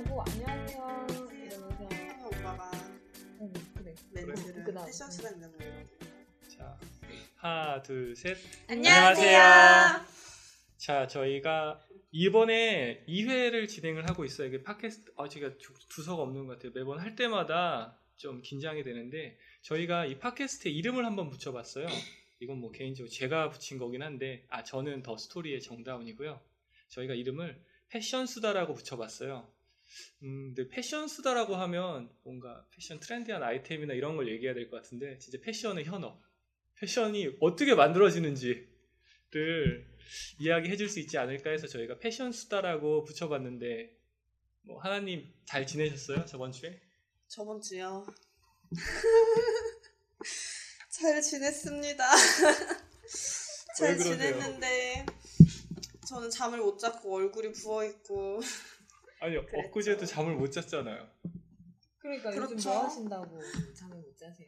둘셋 하고 안녕하세요 이러면서 오빠가 응 그래 멘트를 그다음. 패션 시간이나 뭐 이런 거. 자, 하나, 둘, 셋. 안녕하세요. 자, 저희가 이번에 2회를 진행을 하고 있어요. 이게 팟캐스트, 아, 제가 주- 두서가 없는 것 같아요. 매번 할 때마다 좀 긴장이 되는데, 저희가 이 팟캐스트에 이름을 한번 붙여봤어요. 이건 뭐 개인적으로 제가 붙인 거긴 한데, 아, 저는 더 스토리의 정다운이고요. 저희가 이름을 패션 수다라고 붙여봤어요. 음, 근데 패션 수다라고 하면 뭔가 패션 트렌디한 아이템이나 이런 걸 얘기해야 될 것 같은데, 진짜 패션의 현업. 패션이 어떻게 만들어지는지를 이야기해 줄 수 있지 않을까 해서 저희가 패션 수다라고 붙여봤는데 뭐 하나님 잘 지내셨어요 저번 주에? 저번 주요. 잘 지냈습니다. 왜 잘? 지냈는데 저는 잠을 못 자고 얼굴이 부어 있고 아니 그랬죠. 엊그제도 잠을 못 잤잖아요. 그러니까 그렇죠. 요즘 뭐 하신다고 잠을 못 자세요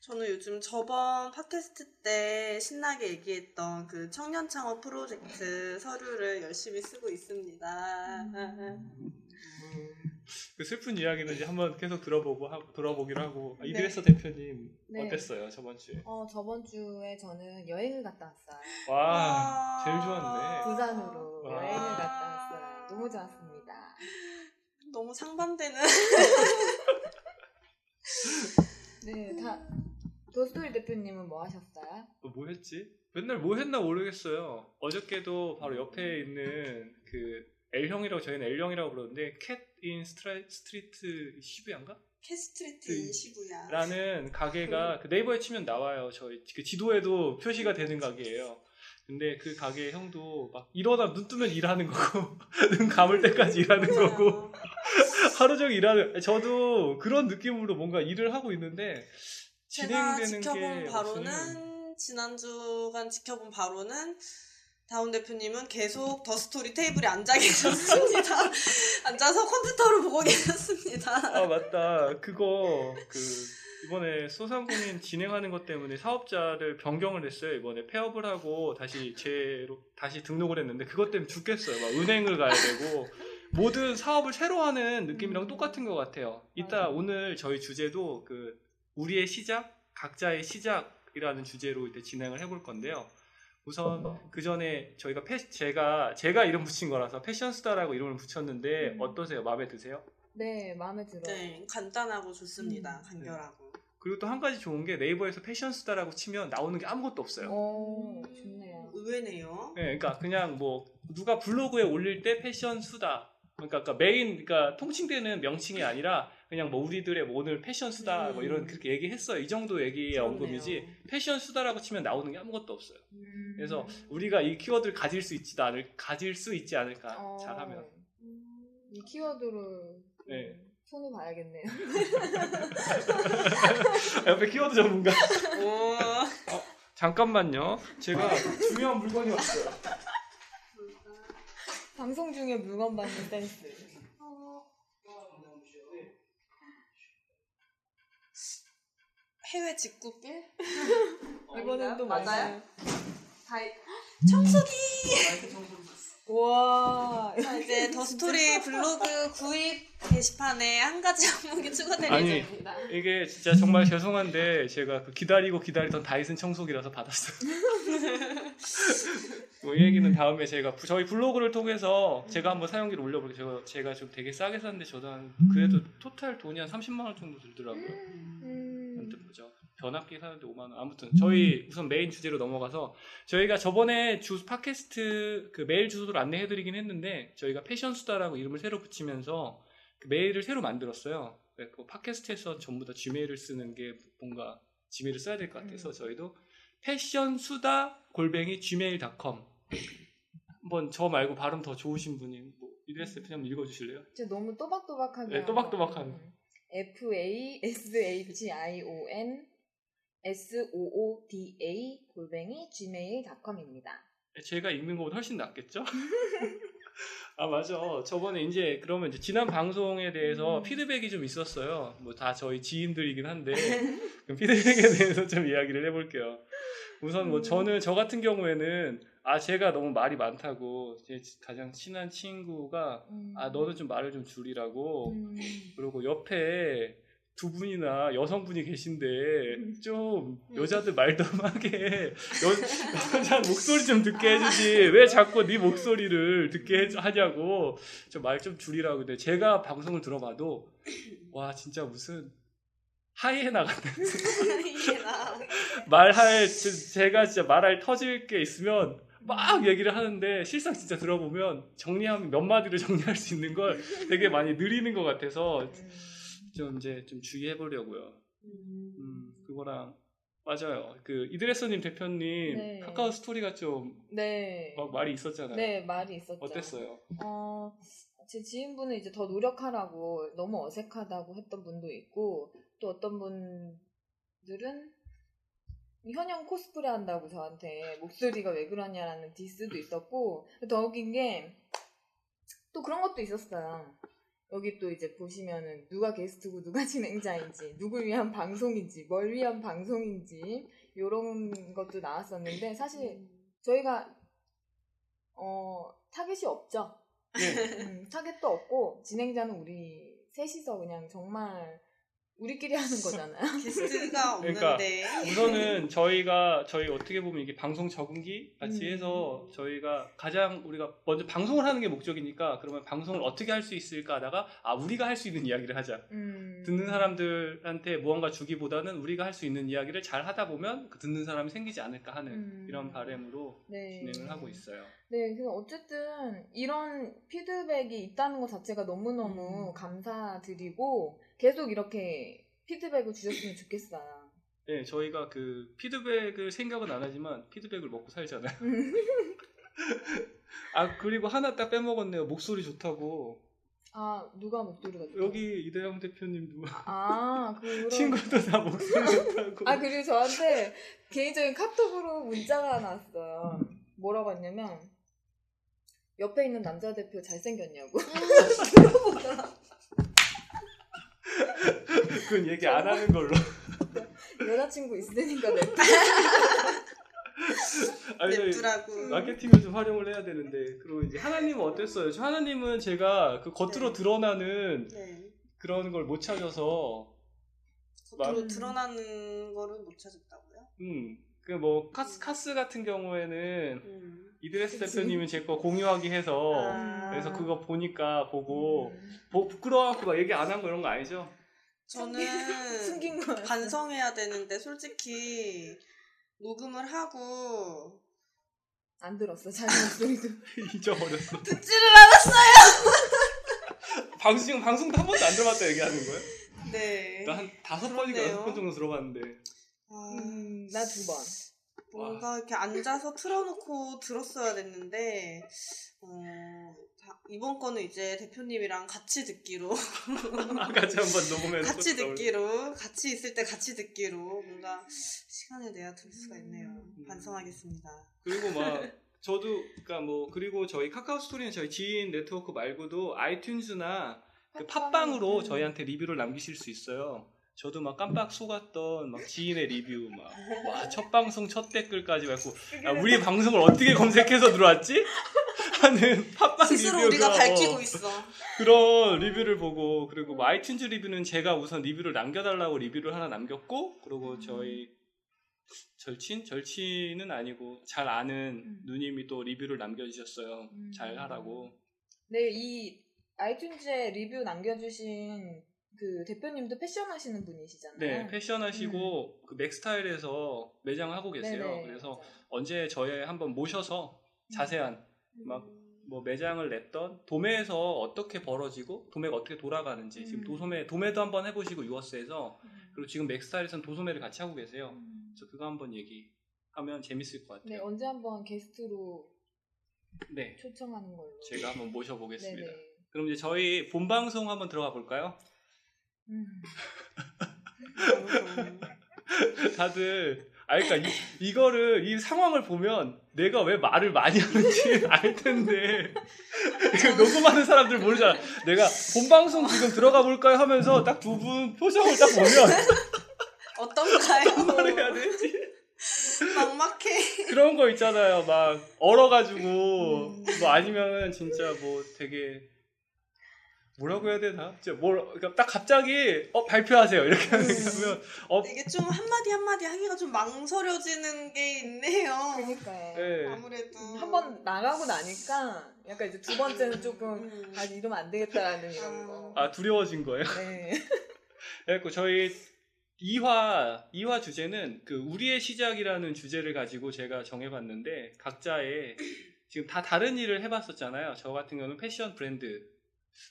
저는 요즘 저번 팟캐스트 때 신나게 얘기했던 그 청년 창업 프로젝트 서류를 열심히 쓰고 있습니다. 그 슬픈 이야기는 이제 한번 계속 들어보고 하, 들어보기로 하고 아, 네. 이드레서 대표님 네. 어땠어요 저번 주에? 어 저번 주에 저는 여행을 갔다 왔어요 와 와. 제일 좋았네. 부산으로 와. 여행을 갔다 왔어요 너무 좋았습니다 너무 상반되는 네 다 도스토리 대표님은 뭐 하셨어요? 어, 뭐 했지? 맨날 뭐 했나 모르겠어요. 어저께도 바로 옆에 있는 그 L형이라고 저희는 L형이라고 그러는데 캣인 스트리트 시부야인가? 캐스트리트 그- 시부야. 라는 가게가 그 네이버에 치면 나와요. 저희 그 지도에도 표시가 되는 가게예요. 근데 그 가게 형도 막 일어나 눈 뜨면 일하는 거고 눈 감을 때까지 일하는 거고 하루 종일 일하는 저도 그런 느낌으로 뭔가 일을 하고 있는데 제가 진행되는 지켜본 게 바로는 없으면 지난 주간 지켜본 바로는 다운 대표님은 계속 더 스토리 테이블에 앉아 계셨습니다. 앉아서 컴퓨터를 보고 계셨습니다. 아 맞다 그거 그 이번에 소상공인 진행하는 것 때문에 사업자를 변경을 했어요 이번에 폐업을 하고 다시 제로 다시 등록을 했는데 그것 때문에 죽겠어요 막 은행을 가야 되고 모든 사업을 새로 하는 느낌이랑 똑같은 것 같아요 이따. 오늘 저희 주제도 그 우리의 시작 각자의 시작이라는 주제로 이제 진행을 해볼 건데요 우선 그 전에 저희가 패, 제가 제가 이름 붙인 거라서 패션스타라고 이름을 붙였는데 음. 어떠세요 마음에 드세요? 네 마음에 들어요 네, 간단하고 좋습니다. 음. 간결하고. 그리고 또 한 가지 좋은 게 네이버에서 패션 수다라고 치면 나오는 게 아무것도 없어요. 오 좋네요 의외네요. 네, 그러니까 그냥 뭐 누가 블로그에 올릴 때 패션 수다. 그러니까, 그러니까 메인 그러니까 통칭되는 명칭이 아니라 그냥 뭐 우리들의 뭐 오늘 패션 수다 뭐 이런 음. 그렇게 얘기했어요. 이 정도 얘기의 그렇네요. 언급이지 패션 수다라고 치면 나오는 게 아무것도 없어요. 음. 그래서 우리가 이 키워드를 가질 수 있지 않을 가질 수 있지 않을까 어, 잘하면. 이 키워드를 네. 음, 손을 봐야겠네요 옆에 키워드 전문가. 오, 잠깐만요. 제가 중요한 물건이 왔어요. 방송 중에 물건 받는 센스 해외 직구빌? 이거는 또 맞아요? 맞아요? 다이 청소기. 와. 자, 이제 더 스토리 블로그 구입 게시판에 한 가지 항목이 추가될 아니, 예정입니다. 이게 진짜 정말 죄송한데 제가 그 기다리고 기다리던 다이슨 청소기라서 받았어요. 뭐이 얘기는 다음에 제가 부- 저희 블로그를 통해서 제가 한번 사용기를 올려볼게요. 제가, 제가 좀 되게 싸게 샀는데 저도 한 그래도 토탈 돈이 한 30만 원 정도 들더라고요. 음. 언뜻 보죠. 변압기 사는데 5만 원. 아무튼 저희 우선 메인 주제로 넘어가서 저희가 저번에 주 팟캐스트 그 메일 주소를 안내해드리긴 했는데 저희가 패션 수다라고 이름을 새로 붙이면서 그 메일을 새로 만들었어요. 네, 그 팟캐스트에서 전부 다 지메일을 쓰는 게 뭔가 지메일을 써야 될 것 같아서 저희도 패션 수다 골뱅이 gmail.com 한번 저 말고 발음 더 좋으신 분이 뭐 이드레스 대표님 한번 읽어주실래요? 진짜 너무 또박또박하게. 네, 또박또박한. 음. F A S H I O N S O O D A 골뱅이 gmail.com입니다. 제가 읽는 것보다 훨씬 낫겠죠? 아 맞아. 저번에 이제 그러면 이제 지난 방송에 대해서 음. 피드백이 좀 있었어요. 뭐 다 저희 지인들이긴 한데 그럼 피드백에 대해서 좀 이야기를 해볼게요. 우선 뭐 음. 저는 저 같은 경우에는 아 제가 너무 말이 많다고 제 가장 친한 친구가 음. 아 너는 좀 말을 좀 줄이라고 음. 그리고 옆에 두 분이나 여성분이 계신데 음. 좀 여자들 말덤하게 여, 여자 목소리 좀 듣게 해주지 왜 자꾸 네 목소리를 듣게 해- 하냐고 좀 말 좀 줄이라고 근데 제가 방송을 들어봐도 와 진짜 무슨 하이에나 같은. 말할 지- 제가 진짜 말할 터질 게 있으면 막 얘기를 하는데 실상 진짜 들어보면 정리하면 몇 마디로 정리할 수 있는 걸 되게 많이 느리는 것 같아서 음. 좀 이제 좀 주의해 보려고요. 음, 그거랑 맞아요. 그 이드레서님 대표님 네. 카카오 스토리가 좀막 네. 말이 있었잖아요. 네, 말이 있었죠. 어땠어요? 어, 제 지인분은 이제 더 노력하라고 너무 어색하다고 했던 분도 있고, 또 어떤 분들은 현영 코스프레 한다고 저한테 목소리가 왜 그러냐라는 디스도 있었고, 더 웃긴 게, 또 그런 것도 있었어요. 여기 또 이제 보시면은 누가 게스트고 누가 진행자인지, 누굴 위한 방송인지, 뭘 위한 방송인지, 요런 것도 나왔었는데, 사실 저희가, 어, 타겟이 없죠. 네. 음, 타겟도 없고 진행자는 우리 셋이서 그냥 정말 우리끼리 하는 거잖아요. 게스트가 그러니까 없는데. 우선은 저희가 저희 어떻게 보면 이게 방송 적응기 같이 음. 해서 저희가 가장 우리가 먼저 방송을 하는 게 목적이니까 그러면 방송을 어떻게 할 수 있을까 하다가 아 우리가 할 수 있는 이야기를 하자. 음. 듣는 사람들한테 무언가 주기보다는 우리가 할 수 있는 이야기를 잘 하다 보면 그 듣는 사람이 생기지 않을까 하는 음. 이런 바람으로 네. 진행을 하고 있어요. 네, 그래서 어쨌든 이런 피드백이 있다는 것 자체가 너무너무 음. 감사드리고 계속 이렇게 피드백을 주셨으면 좋겠어요. 네, 저희가 그 피드백을 생각은 안 하지만 피드백을 먹고 살잖아요. 아 그리고 하나 딱 빼먹었네요. 목소리 좋다고. 아, 누가 목소리가 좋다? 여기 이대영 대표님도 아, 그런 친구도 다 목소리 좋다고. 아, 그리고 저한테 개인적인 카톡으로 문자가 하나 왔어요. 뭐라고 했냐면, 옆에 있는 남자 대표 잘생겼냐고. 그건 얘기 안 하는 걸로. 여자친구 있으니까 내 아니 냅두라고. 마케팅을 좀 활용을 해야 되는데 그리고 이제 하나님은 어땠어요? 저 하나님은 제가 그 겉으로 네. 드러나는 네. 그런 걸 못 찾아서 겉으로 음. 드러나는 거를 못 찾았다고요? 음. 그뭐 카스 카스 같은 경우에는 음. 이드레스 그치. 대표님은 제 거 공유하기 해서 아. 그래서 그거 보니까 보고 음. 보- 부끄러워갖고 막 얘기 안 한 거 이런 거 아니죠? 저는 숨긴 거야. 반성해야 되는데 솔직히 녹음을 하고 안 들었어 자기 목소리도. 잊어버렸어. 듣지를 않았어요. 방송 지금 방송도 한 번도 안 들어봤다 얘기하는 거예요? 네. 나 한 다섯 번인가. 여섯 번 정도 들어봤는데 아, 음, 나 두 번. 뭔가 이렇게 앉아서 틀어놓고 들었어야 됐는데 어, 다- 이번 거는 이제 대표님이랑 같이 듣기로 같이 한번 녹음해서 같이 듣기로 같이 있을 때 같이 듣기로 뭔가 시간을 내야 들 수가 있네요. 음. 반성하겠습니다. 그리고 막 저도 그러니까 뭐 그리고 저희 카카오 스토리는 저희 지인 네트워크 말고도 아이튠즈나 그 팟빵으로 음. 저희한테 리뷰를 남기실 수 있어요. 저도 막 깜빡 속았던 막 지인의 리뷰 막 와 첫 방송 첫 댓글까지 갖고 야, 우리 방송을 어떻게 검색해서 들어왔지? 하는 팟빵 스스로 리뷰가 우리가 밝히고 어, 있어. 그런 리뷰를 보고 그리고 뭐 아이튠즈 리뷰는 제가 우선 리뷰를 남겨달라고 리뷰를 하나 남겼고 그리고 저희 절친 절친은 아니고 잘 아는 음. 누님이 또 리뷰를 남겨주셨어요. 음. 잘 하라고. 네, 이 아이튠즈에 리뷰 남겨주신 그 대표님도 패션 하시는 분이시잖아요. 네, 패션 하시고 그 맥스타일에서 매장 하고 계세요. 음. 네네, 그래서 맞아요. 언제 저희 한번 모셔서 자세한 막 음. 뭐 매장을 냈던 도매에서 어떻게 벌어지고 도매가 어떻게 돌아가는지 지금 음. 도소매 도매도 한번 해보시고 유어스에서 음. 그리고 지금 맥스타일에서는 도소매를 같이 하고 계세요. 음. 그래서 그거 한번 얘기하면 재밌을 것 네, 같아요. 언제 한번 게스트로 네, 초청하는 걸로. 제가 한번 모셔보겠습니다. 네네. 그럼 이제 저희 본 방송 한번 들어가 볼까요? 음. 다들 아 그러니까 이, 이거를 이 상황을 보면 내가 왜 말을 많이 하는지 알 텐데 이거 녹음하는 사람들 모르잖아. 내가 본 방송 지금 들어가 볼까요 하면서 딱 두 분 표정을 딱 보면 어떤가요? 뭘 해야 되지? 막막해. 그런 거 있잖아요. 막 얼어가지고 음. 뭐 아니면은 진짜 뭐 되게 뭐라고 해야 되나? 진짜 뭘 그러니까 딱 갑자기 어 발표하세요 이렇게 하면 어 이게 좀 한마디 한마디 하기가 좀 망설여지는 게 있네요. 그러니까요. 네. 아무래도 한 번 나가고 나니까 약간 이제 두 번째는 조금 음. 아 이러면 안 되겠다라는 이런 거. 아 두려워진 거예요. 네. 그래갖고 저희 2화 2화 주제는 그 우리의 시작이라는 주제를 가지고 제가 정해봤는데 각자의 지금 다 다른 일을 해봤었잖아요. 저 같은 경우는 패션 브랜드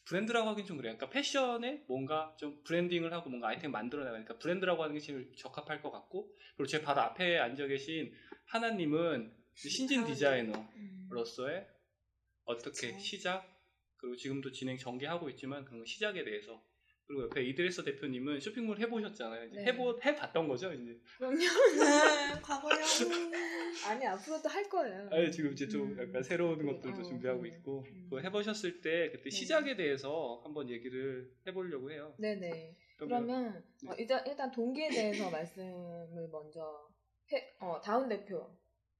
브랜드라고 하긴 좀 그래요. 그러니까 패션에 뭔가 좀 브랜딩을 하고 뭔가 아이템 만들어 나가니까 브랜드라고 하는 게 제일 적합할 것 같고 그리고 제 바로 앞에 앉아 계신 하나님은 신진 디자이너로서의 어떻게. 시작 그리고 지금도 진행 전개하고 있지만 그런 시작에 대해서 그리고 옆에 이드레서 대표님은 쇼핑몰 해보셨잖아요. 이제 네. 해보 해봤던 거죠. 이제 그럼요. 네, 과거요. 아니 앞으로도 할 거예요. 아니, 지금 이제 좀 음. 약간 새로운 것들도 어, 준비하고 네. 있고 음. 그거 해보셨을 때 그때 네. 시작에 대해서 한번 얘기를 해보려고 해요. 네네. 그러면 네. 어, 일단 일단 동기에 대해서 말씀을 먼저 해, 어, 다운 대표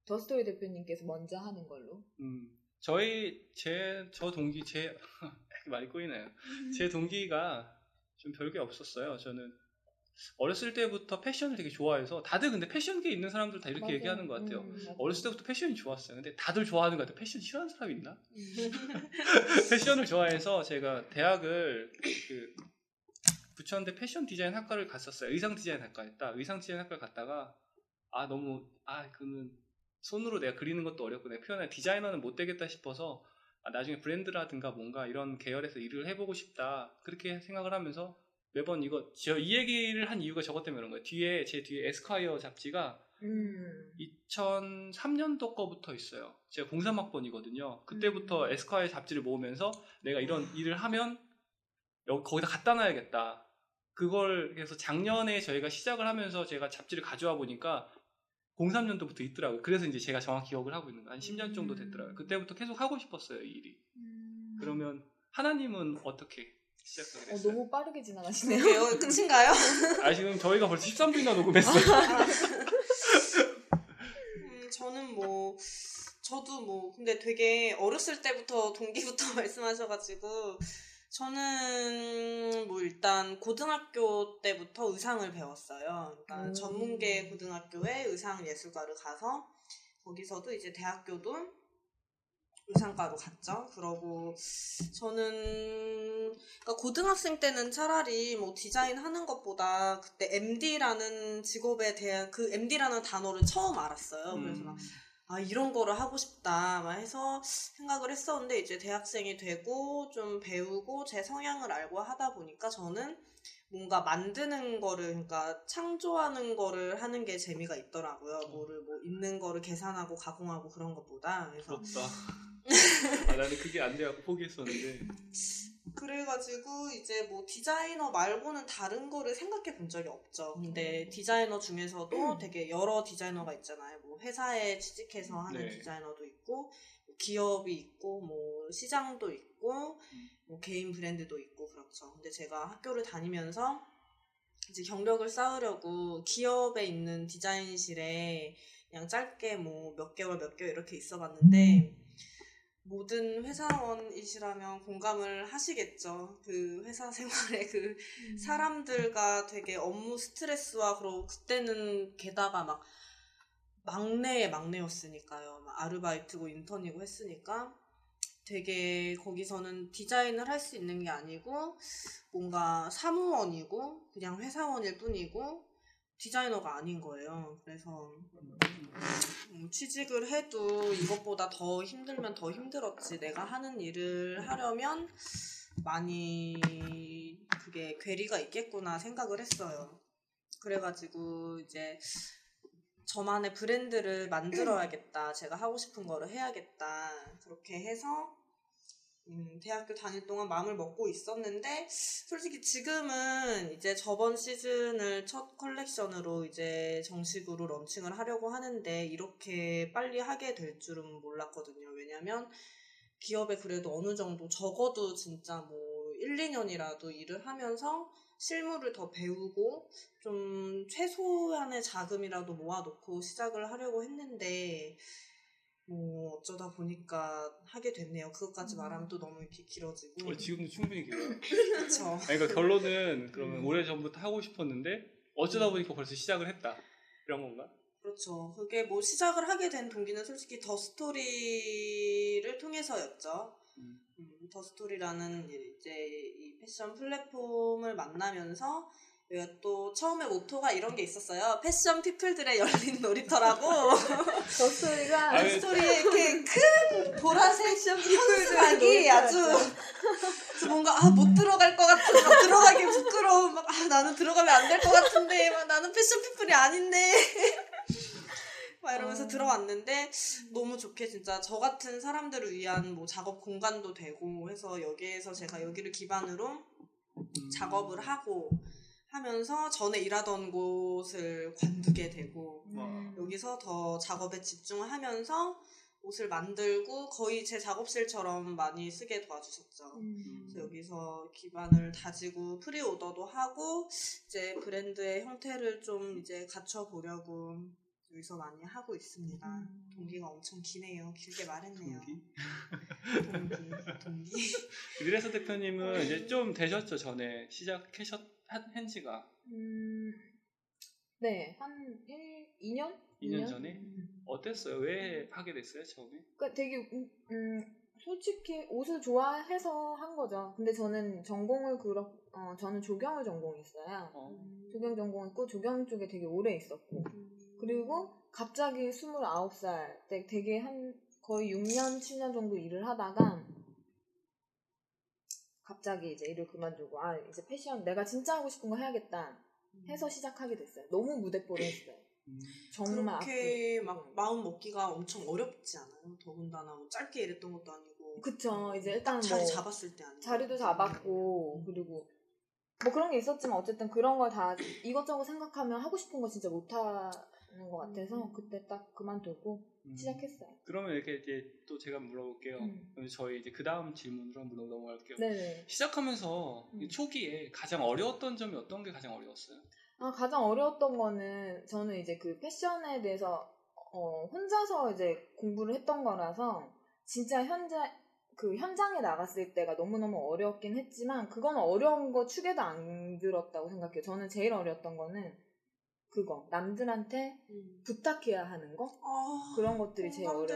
더스토리 대표님께서 먼저 하는 걸로. 음, 저희 제 저 동기 제 많이 꼬이나요. 음. 제 동기가 좀 별게 없었어요. 저는 어렸을 때부터 패션을 되게 좋아해서 다들 근데 패션계에 있는 사람들 다 이렇게 맞아요. 얘기하는 것 같아요. 음. 어렸을 때부터 패션이 좋았어요. 근데 다들 좋아하는 것 같아요. 패션 싫어하는 사람 있나? 음. 패션을 좋아해서 제가 대학을 그 부천대 패션 디자인 학과를 갔었어요. 의상 디자인 학과였다. 의상 디자인 학과를 갔다가 아 너무 아 그는 손으로 내가 그리는 것도 어렵고 내가 표현할 디자이너는 못 되겠다 싶어서 아, 나중에 브랜드라든가 뭔가 이런 계열에서 일을 해보고 싶다 그렇게 생각을 하면서 매번 이거 저 이 얘기를 한 이유가 저것 때문에 그런 거예요. 뒤에 제 뒤에 에스콰이어 잡지가 음. 2003년도 거부터 있어요. 제가 03학번이거든요. 그때부터 음. 에스콰이어 잡지를 모으면서 내가 이런 일을 하면 여기 거기다 갖다 놔야겠다. 그걸 그래서 작년에 저희가 시작을 하면서 제가 잡지를 가져와 보니까 03년도부터 있더라고요. 그래서 이제 제가 정확히 기억을 하고 있는 거예요. 한 10년 정도 됐더라고요. 그때부터 계속 하고 싶었어요, 이 일이. 음. 그러면 하나님은 어떻게 시작하게 어, 됐어요? 너무 빠르게 지나가시네요. 끝인가요? 아 지금 저희가 벌써 13분이나 녹음했어요. 음, 저는 뭐 저도 뭐 근데 되게 어렸을 때부터 동기부터 말씀하셔가지고 저는 뭐 일단 고등학교 때부터 의상을 배웠어요. 그러니까 음. 전문계 고등학교에 의상 예술과를 가서 거기서도 이제 대학교도 의상과로 갔죠. 그러고 저는 그러니까 고등학생 때는 차라리 뭐 디자인 하는 것보다 그때 MD라는 직업에 대한 그 MD라는 단어를 처음 알았어요. 그래서 막 아, 이런 거를 하고 싶다. 막 해서 생각을 했었는데, 이제 대학생이 되고, 좀 배우고, 제 성향을 알고 하다 보니까 저는 뭔가 만드는 거를, 그러니까 창조하는 거를 하는 게 재미가 있더라고요. 뭐를 뭐 있는 거를 계산하고 가공하고 그런 것보다. 그래서 부럽다. 아, 나는 그게 안 돼갖고 포기했었는데. 그래가지고 이제 뭐 디자이너 말고는 다른 거를 생각해 본 적이 없죠. 근데 디자이너 중에서도 되게 여러 디자이너가 있잖아요. 뭐 회사에 취직해서 하는 네. 디자이너도 있고, 뭐 기업이 있고, 뭐 시장도 있고, 뭐 개인 브랜드도 있고 그렇죠. 근데 제가 학교를 다니면서 이제 경력을 쌓으려고 기업에 있는 디자인실에 그냥 짧게 뭐 몇 개월 몇 개월 이렇게 있어봤는데 모든 회사원이시라면 공감을 하시겠죠. 그 회사 생활에 그 사람들과 되게 업무 스트레스와 그리고 그때는 게다가 막 막내의 막내였으니까요. 막 아르바이트고 인턴이고 했으니까 되게 거기서는 디자인을 할 수 있는 게 아니고 뭔가 사무원이고 그냥 회사원일 뿐이고 디자이너가 아닌 거예요. 그래서 음, 취직을 해도 이것보다 더 힘들면 더 힘들었지. 내가 하는 일을 하려면 많이 그게 괴리가 있겠구나 생각을 했어요. 그래가지고 이제 저만의 브랜드를 만들어야겠다. 제가 하고 싶은 거를 해야겠다. 그렇게 해서 음, 대학교 다닐 동안 마음을 먹고 있었는데 솔직히 지금은 이제 저번 시즌을 첫 컬렉션으로 이제 정식으로 런칭을 하려고 하는데 이렇게 빨리 하게 될 줄은 몰랐거든요. 왜냐면 기업에 그래도 어느 정도 적어도 진짜 뭐 1, 2년이라도 일을 하면서 실무를 더 배우고 좀 최소한의 자금이라도 모아놓고 시작을 하려고 했는데 뭐 어쩌다 보니까 하게 됐네요. 그것까지 말하면 또 너무 이렇게 길어지고 어, 지금도 충분히 길어요. 그렇죠. 아니, 그러니까 결론은 그러면 음. 오래 전부터 하고 싶었는데 어쩌다 보니까 벌써 시작을 했다. 이런 건가? 그렇죠. 그게 뭐 시작을 하게 된 동기는 솔직히 더 스토리를 통해서였죠. 음. 음, 더 스토리라는 이제 이 패션 플랫폼을 만나면서 또 처음에 모토가 이런 게 있었어요. 패션 피플들의 열린 놀이터라고. 아유, 스토리에 이렇게 큰 보라색 현수막이 아주 뭔가 아 못 들어갈 것 같은 막 들어가기 부끄러운 막 아, 나는 들어가면 안 될 것 같은데 막 나는 패션 피플이 아닌데 막 이러면서 아. 들어왔는데 너무 좋게 진짜 저 같은 사람들을 위한 뭐 작업 공간도 되고 해서 여기에서 제가 여기를 기반으로 음. 작업을 하고 하면서 전에 일하던 곳을 관두게 되고 음. 여기서 더 작업에 집중을 하면서 옷을 만들고 거의 제 작업실처럼 많이 쓰게 도와주셨죠. 음. 그래서 여기서 기반을 다지고 프리오더도 하고 이제 브랜드의 형태를 좀 이제 갖춰보려고 여기서 많이 하고 있습니다. 음. 동기가 엄청 기네요. 길게 말했네요. 동기? 동기, 동기. 이드레스 대표님은 이제 좀 되셨죠 전에 시작하셨 한 한지가 음, 네, 한 1, 2년? 2년 전에 음. 어땠어요? 왜 하게 됐어요 처음에? 그러니까 되게 음, 음, 솔직히 옷을 좋아해서 한 거죠. 근데 저는 전공을 그렇 어, 저는 조경을 전공했어요. 어. 조경 전공했고 조경 쪽에 되게 오래 있었고 그리고 갑자기 29살 때 되게 한 거의 6년, 7년 정도 일을 하다가 갑자기 이제 일을 그만두고 아 이제 패션 내가 진짜 하고 싶은 거 해야겠다 해서 시작하게 됐어요. 너무 무대뽀를 했어요. 음. 정말 그렇게. 막 마음 먹기가 엄청 어렵지 않아요? 더군다나 뭐 짧게 일했던 것도 아니고 그쵸 이제 일단 자리 뭐 잡았을 때 아니고 자리도 잡았고 그리고 뭐 그런 게 있었지만 어쨌든 그런 걸 다 이것저것 생각하면 하고 싶은 거 진짜 못하 는 것 같아서 그때 딱 그만두고 음. 시작했어요. 그러면 이렇게 이제 또 제가 물어볼게요. 음. 그럼 저희 이제 그 다음 질문으로 한번 넘어갈게요. 네네. 시작하면서 음. 이 초기에 가장 어려웠던 점이 어떤 게 가장 어려웠어요? 아, 가장 어려웠던 거는 저는 이제 그 패션에 대해서 어, 혼자서 이제 공부를 했던 거라서 진짜 현재 그 현장에 나갔을 때가 너무너무 어렵긴 했지만 그건 어려운 거 축에도 안 들었다고 생각해요. 저는 제일 어려웠던 거는 그거 남들한테 음. 부탁해야 하는 거 아, 그런 것들이 제일. 거.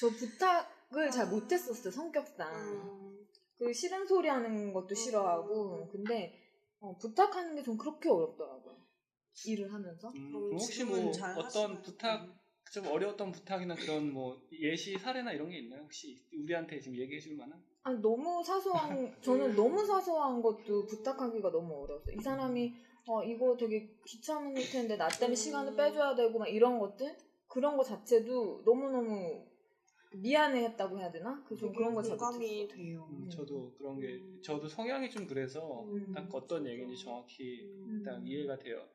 저 부탁을 잘 아. 못했었어요 성격상. 음. 그 싫은 소리 하는 것도 싫어하고 근데 어, 부탁하는 게전 그렇게 어렵더라고요. 일을 하면서. 음, 혹시 뭐잘 어떤? 부탁 좀 어려웠던 부탁이나 그런 뭐 예시 사례나 이런 게 있나요? 혹시 우리한테 지금 얘기해 줄 만한? 아니 너무 사소한 저는 너무 사소한 것도 부탁하기가 너무 어려웠어요. 이 사람이 어 이거 되게 귀찮을 텐데 나 때문에 시간을 빼줘야 되고 막 이런 것들 그런 거 자체도 너무 너무 미안해했다고 해야 되나? 그래서 좀 그런 거잘 공감이. 돼요. 음, 음. 저도 그런 게 음. 저도 성향이 좀 그래서 음. 딱 어떤 얘기인지 정확히 음. 딱 이해가 돼요.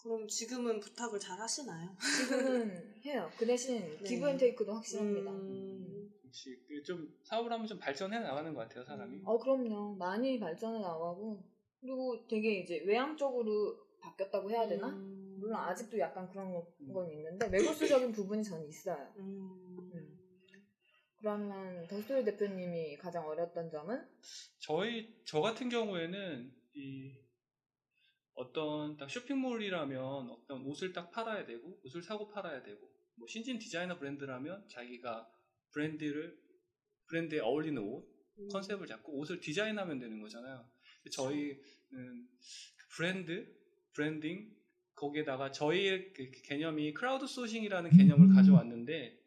그럼 지금은 부탁을 잘 하시나요? 지금은 해요. 그 대신 네. 기브앤테이크도 확실합니다. 음. 역시 그좀 사업을 하면 좀 발전해 나가는 것 같아요 사람이. 어 그럼요. 많이 발전해 나가고 그리고 되게 이제 외향적으로 바뀌었다고 해야 되나? 음. 물론 아직도 약간 그런 거- 건 있는데 매골수적인 부분이 저는 있어요. 음. 음. 그러면 더스토리 대표님이 가장 어려웠던 점은? 저희 저 같은 경우에는 이 어떤 딱 쇼핑몰이라면 어떤 옷을 딱 팔아야 되고 옷을 사고 팔아야 되고 뭐 신진 디자이너 브랜드라면 자기가 브랜드를 브랜드에 어울리는 옷 음. 컨셉을 잡고 옷을 디자인하면 되는 거잖아요. 근데 저희는 그 브랜드 브랜딩 거기에다가 저희의 그 개념이 crowd sourcing이라는 개념을 가져왔는데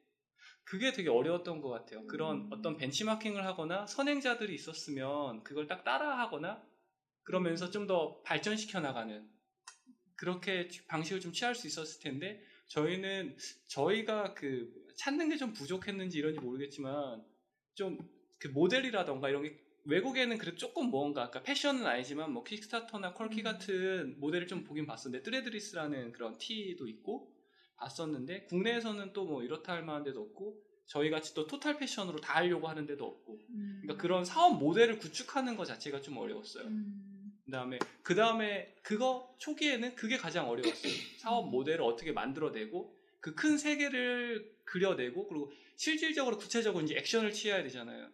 그게 되게 어려웠던 것 같아요. 그런 어떤 벤치마킹을 하거나 선행자들이 있었으면 그걸 딱 따라하거나 그러면서 좀 더 발전시켜 나가는 그렇게 방식을 좀 취할 수 있었을 텐데 저희는 저희가 그 찾는 게 좀 부족했는지 이런지 모르겠지만 좀 그 모델이라던가 이런 게 외국에는 그래도 조금 뭔가 그러니까 패션은 아니지만 뭐 킥스타터나 Quirky 같은 모델을 좀 보긴 봤었는데 Threadless라는 그런 티도 있고 봤었는데 국내에서는 또 뭐 이렇다 할 만한 데도 없고 저희 같이 또 토탈 패션으로 다 하려고 하는 데도 없고 그러니까 그런 사업 모델을 구축하는 것 자체가 좀 어려웠어요. 음. 그다음에 그 다음에 그거 초기에는 그게 가장 어려웠어요. 사업 모델을 어떻게 만들어내고 그 큰 세계를 그려내고 그리고 실질적으로 구체적으로 이제 액션을 취해야 되잖아요.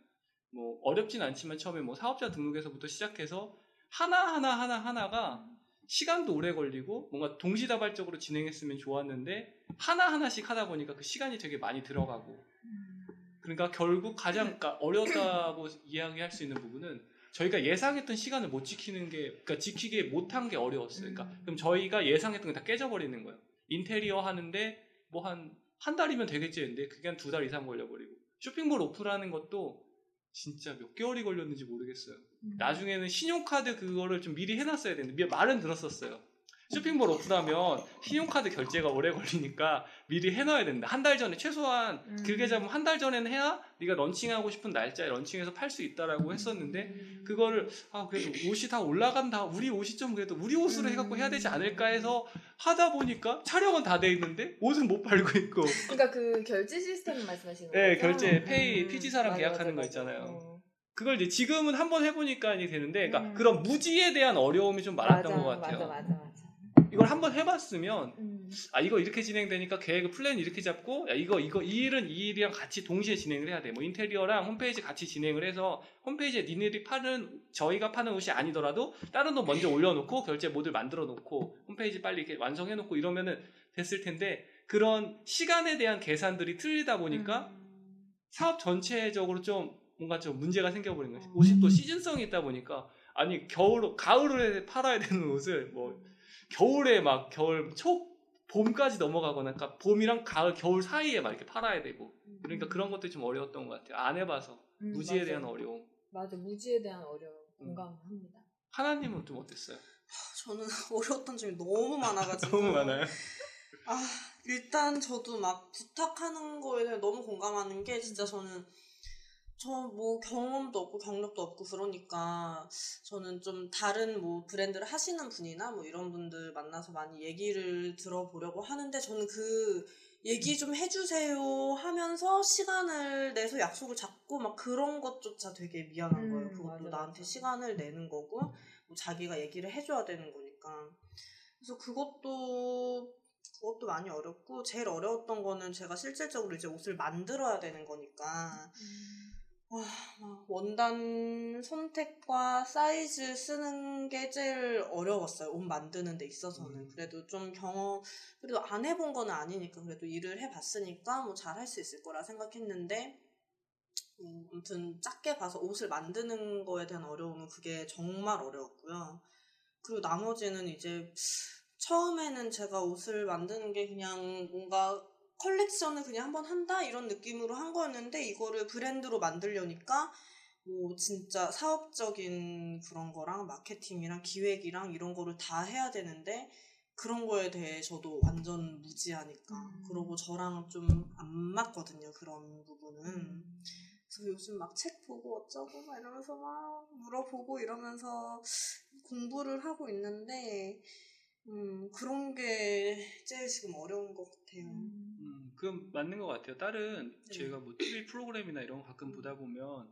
뭐 어렵진 않지만 처음에 뭐 사업자 등록에서부터 시작해서 하나 하나 하나 하나가 시간도 오래 걸리고 뭔가 동시다발적으로 진행했으면 좋았는데 하나 하나씩 하다 보니까 그 시간이 되게 많이 들어가고 그러니까 결국 가장 그러니까 어려웠다고 이야기할 수 있는 부분은 저희가 예상했던 시간을 못 지키는 게, 그러니까 지키게 못한 게 어려웠어요. 그러니까 음. 그럼 저희가 예상했던 게 다 깨져버리는 거예요. 인테리어 하는데 뭐 한한 달이면 되겠지 했는데 그게 한 두 달 이상 걸려버리고 쇼핑몰 오픈하는 것도 진짜 몇 개월이 걸렸는지 모르겠어요. 음. 나중에는 신용카드 그거를 좀 미리 해놨어야 되는데 미- 말은 들었었어요. 쇼핑몰 오픈하면 신용카드 결제가 오래 걸리니까 미리 해놔야 된다. 한 달 전에 최소한 음. 길게 잡으면 한 달 전에는 해야 네가 런칭하고 싶은 날짜에 런칭해서 팔 수 있다라고 했었는데 음. 그거를 아 그래도 옷이 다 올라간다. 우리 옷이 좀 그래도 우리 옷으로 해갖고 해야 되지 않을까 해서 하다 보니까 촬영은 다 돼 있는데 옷은 못 팔고 있고 그러니까 그 결제 시스템 말씀하시는 거죠? 네, 결제, 페이, PG사랑 맞아, 계약하는 맞아, 거 맞아. 있잖아요. 어. 그걸 이제 지금은 한번 해보니까 이제 되는데 그러니까 음. 그런 무지에 대한 어려움이 좀 많았던 맞아, 것 같아요. 맞아, 맞아. 이걸 한번 해봤으면 음. 아 이거 이렇게 진행되니까 계획을 플랜 이렇게 잡고 야 이거 이거 이 일은 이 일이랑 같이 동시에 진행을 해야 돼. 뭐 인테리어랑 홈페이지 같이 진행을 해서 홈페이지에 니네들이 파는 저희가 파는 옷이 아니더라도 다른 옷 먼저 올려놓고 결제 모듈 만들어 놓고 홈페이지 빨리 이렇게 완성해 놓고 이러면은 됐을 텐데 그런 시간에 대한 계산들이 틀리다 보니까 음. 사업 전체적으로 좀 뭔가 좀 문제가 생겨버린 거지. 음. 옷이 또 시즌성이 있다 보니까 아니 겨울 가을에 팔아야 되는 옷을 뭐 겨울에 막 겨울 초 봄까지 넘어가거나 그러니까 봄이랑 가을 겨울 사이에 막 이렇게 팔아야 되고 그러니까 그런 것들이 좀 어려웠던 것 같아요. 안 해봐서 음, 무지에 맞아. 대한 어려움. 맞아, 무지에 대한 어려움 음. 공감합니다. 하나님은 좀 어땠어요? 저는 어려웠던 점이 너무 많아가지고 너무 많아요. 아, 일단 저도 막 부탁하는 거에 대해 너무 공감하는 게 진짜 저는 저 뭐 경험도 없고 경력도 없고 그러니까 저는 좀 다른 뭐 브랜드를 하시는 분이나 뭐 이런 분들 만나서 많이 얘기를 들어보려고 하는데 저는 그 얘기 좀 해주세요 하면서 시간을 내서 약속을 잡고 막 그런 것조차 되게 미안한 음, 거예요. 그것도 맞아, 나한테 맞아. 시간을 내는 거고 뭐 자기가 얘기를 해줘야 되는 거니까. 그래서 그것도 그것도 많이 어렵고 제일 어려웠던 거는 제가 실질적으로 이제 옷을 만들어야 되는 거니까 와, 막 원단 선택과 사이즈 쓰는 게 제일 어려웠어요. 옷 만드는 데 있어서는. 음. 그래도 좀 경험, 그래도 안 해본 건 아니니까, 그래도 일을 해봤으니까 뭐 잘 할 수 있을 거라 생각했는데, 음, 아무튼 작게 봐서 옷을 만드는 거에 대한 어려움은 그게 정말 어려웠고요. 그리고 나머지는 이제 처음에는 제가 옷을 만드는 게 그냥 뭔가 컬렉션을 그냥 한번 한다 이런 느낌으로 한 거였는데 이거를 브랜드로 만들려니까 뭐 진짜 사업적인 그런 거랑 마케팅이랑 기획이랑 이런 거를 다 해야 되는데 그런 거에 대해 저도 완전 무지하니까 음. 그러고 저랑 좀 안 맞거든요 그런 부분은 음. 그래서 요즘 막 책 보고 어쩌고 막 이러면서 막 물어보고 이러면서 공부를 하고 있는데 음 그런 게 제일 지금 어려운 것 같아요. 음, 그건 맞는 것 같아요. 다른 네. 저희가 뭐 TV 프로그램이나 이런 거 가끔 보다 보면 뭐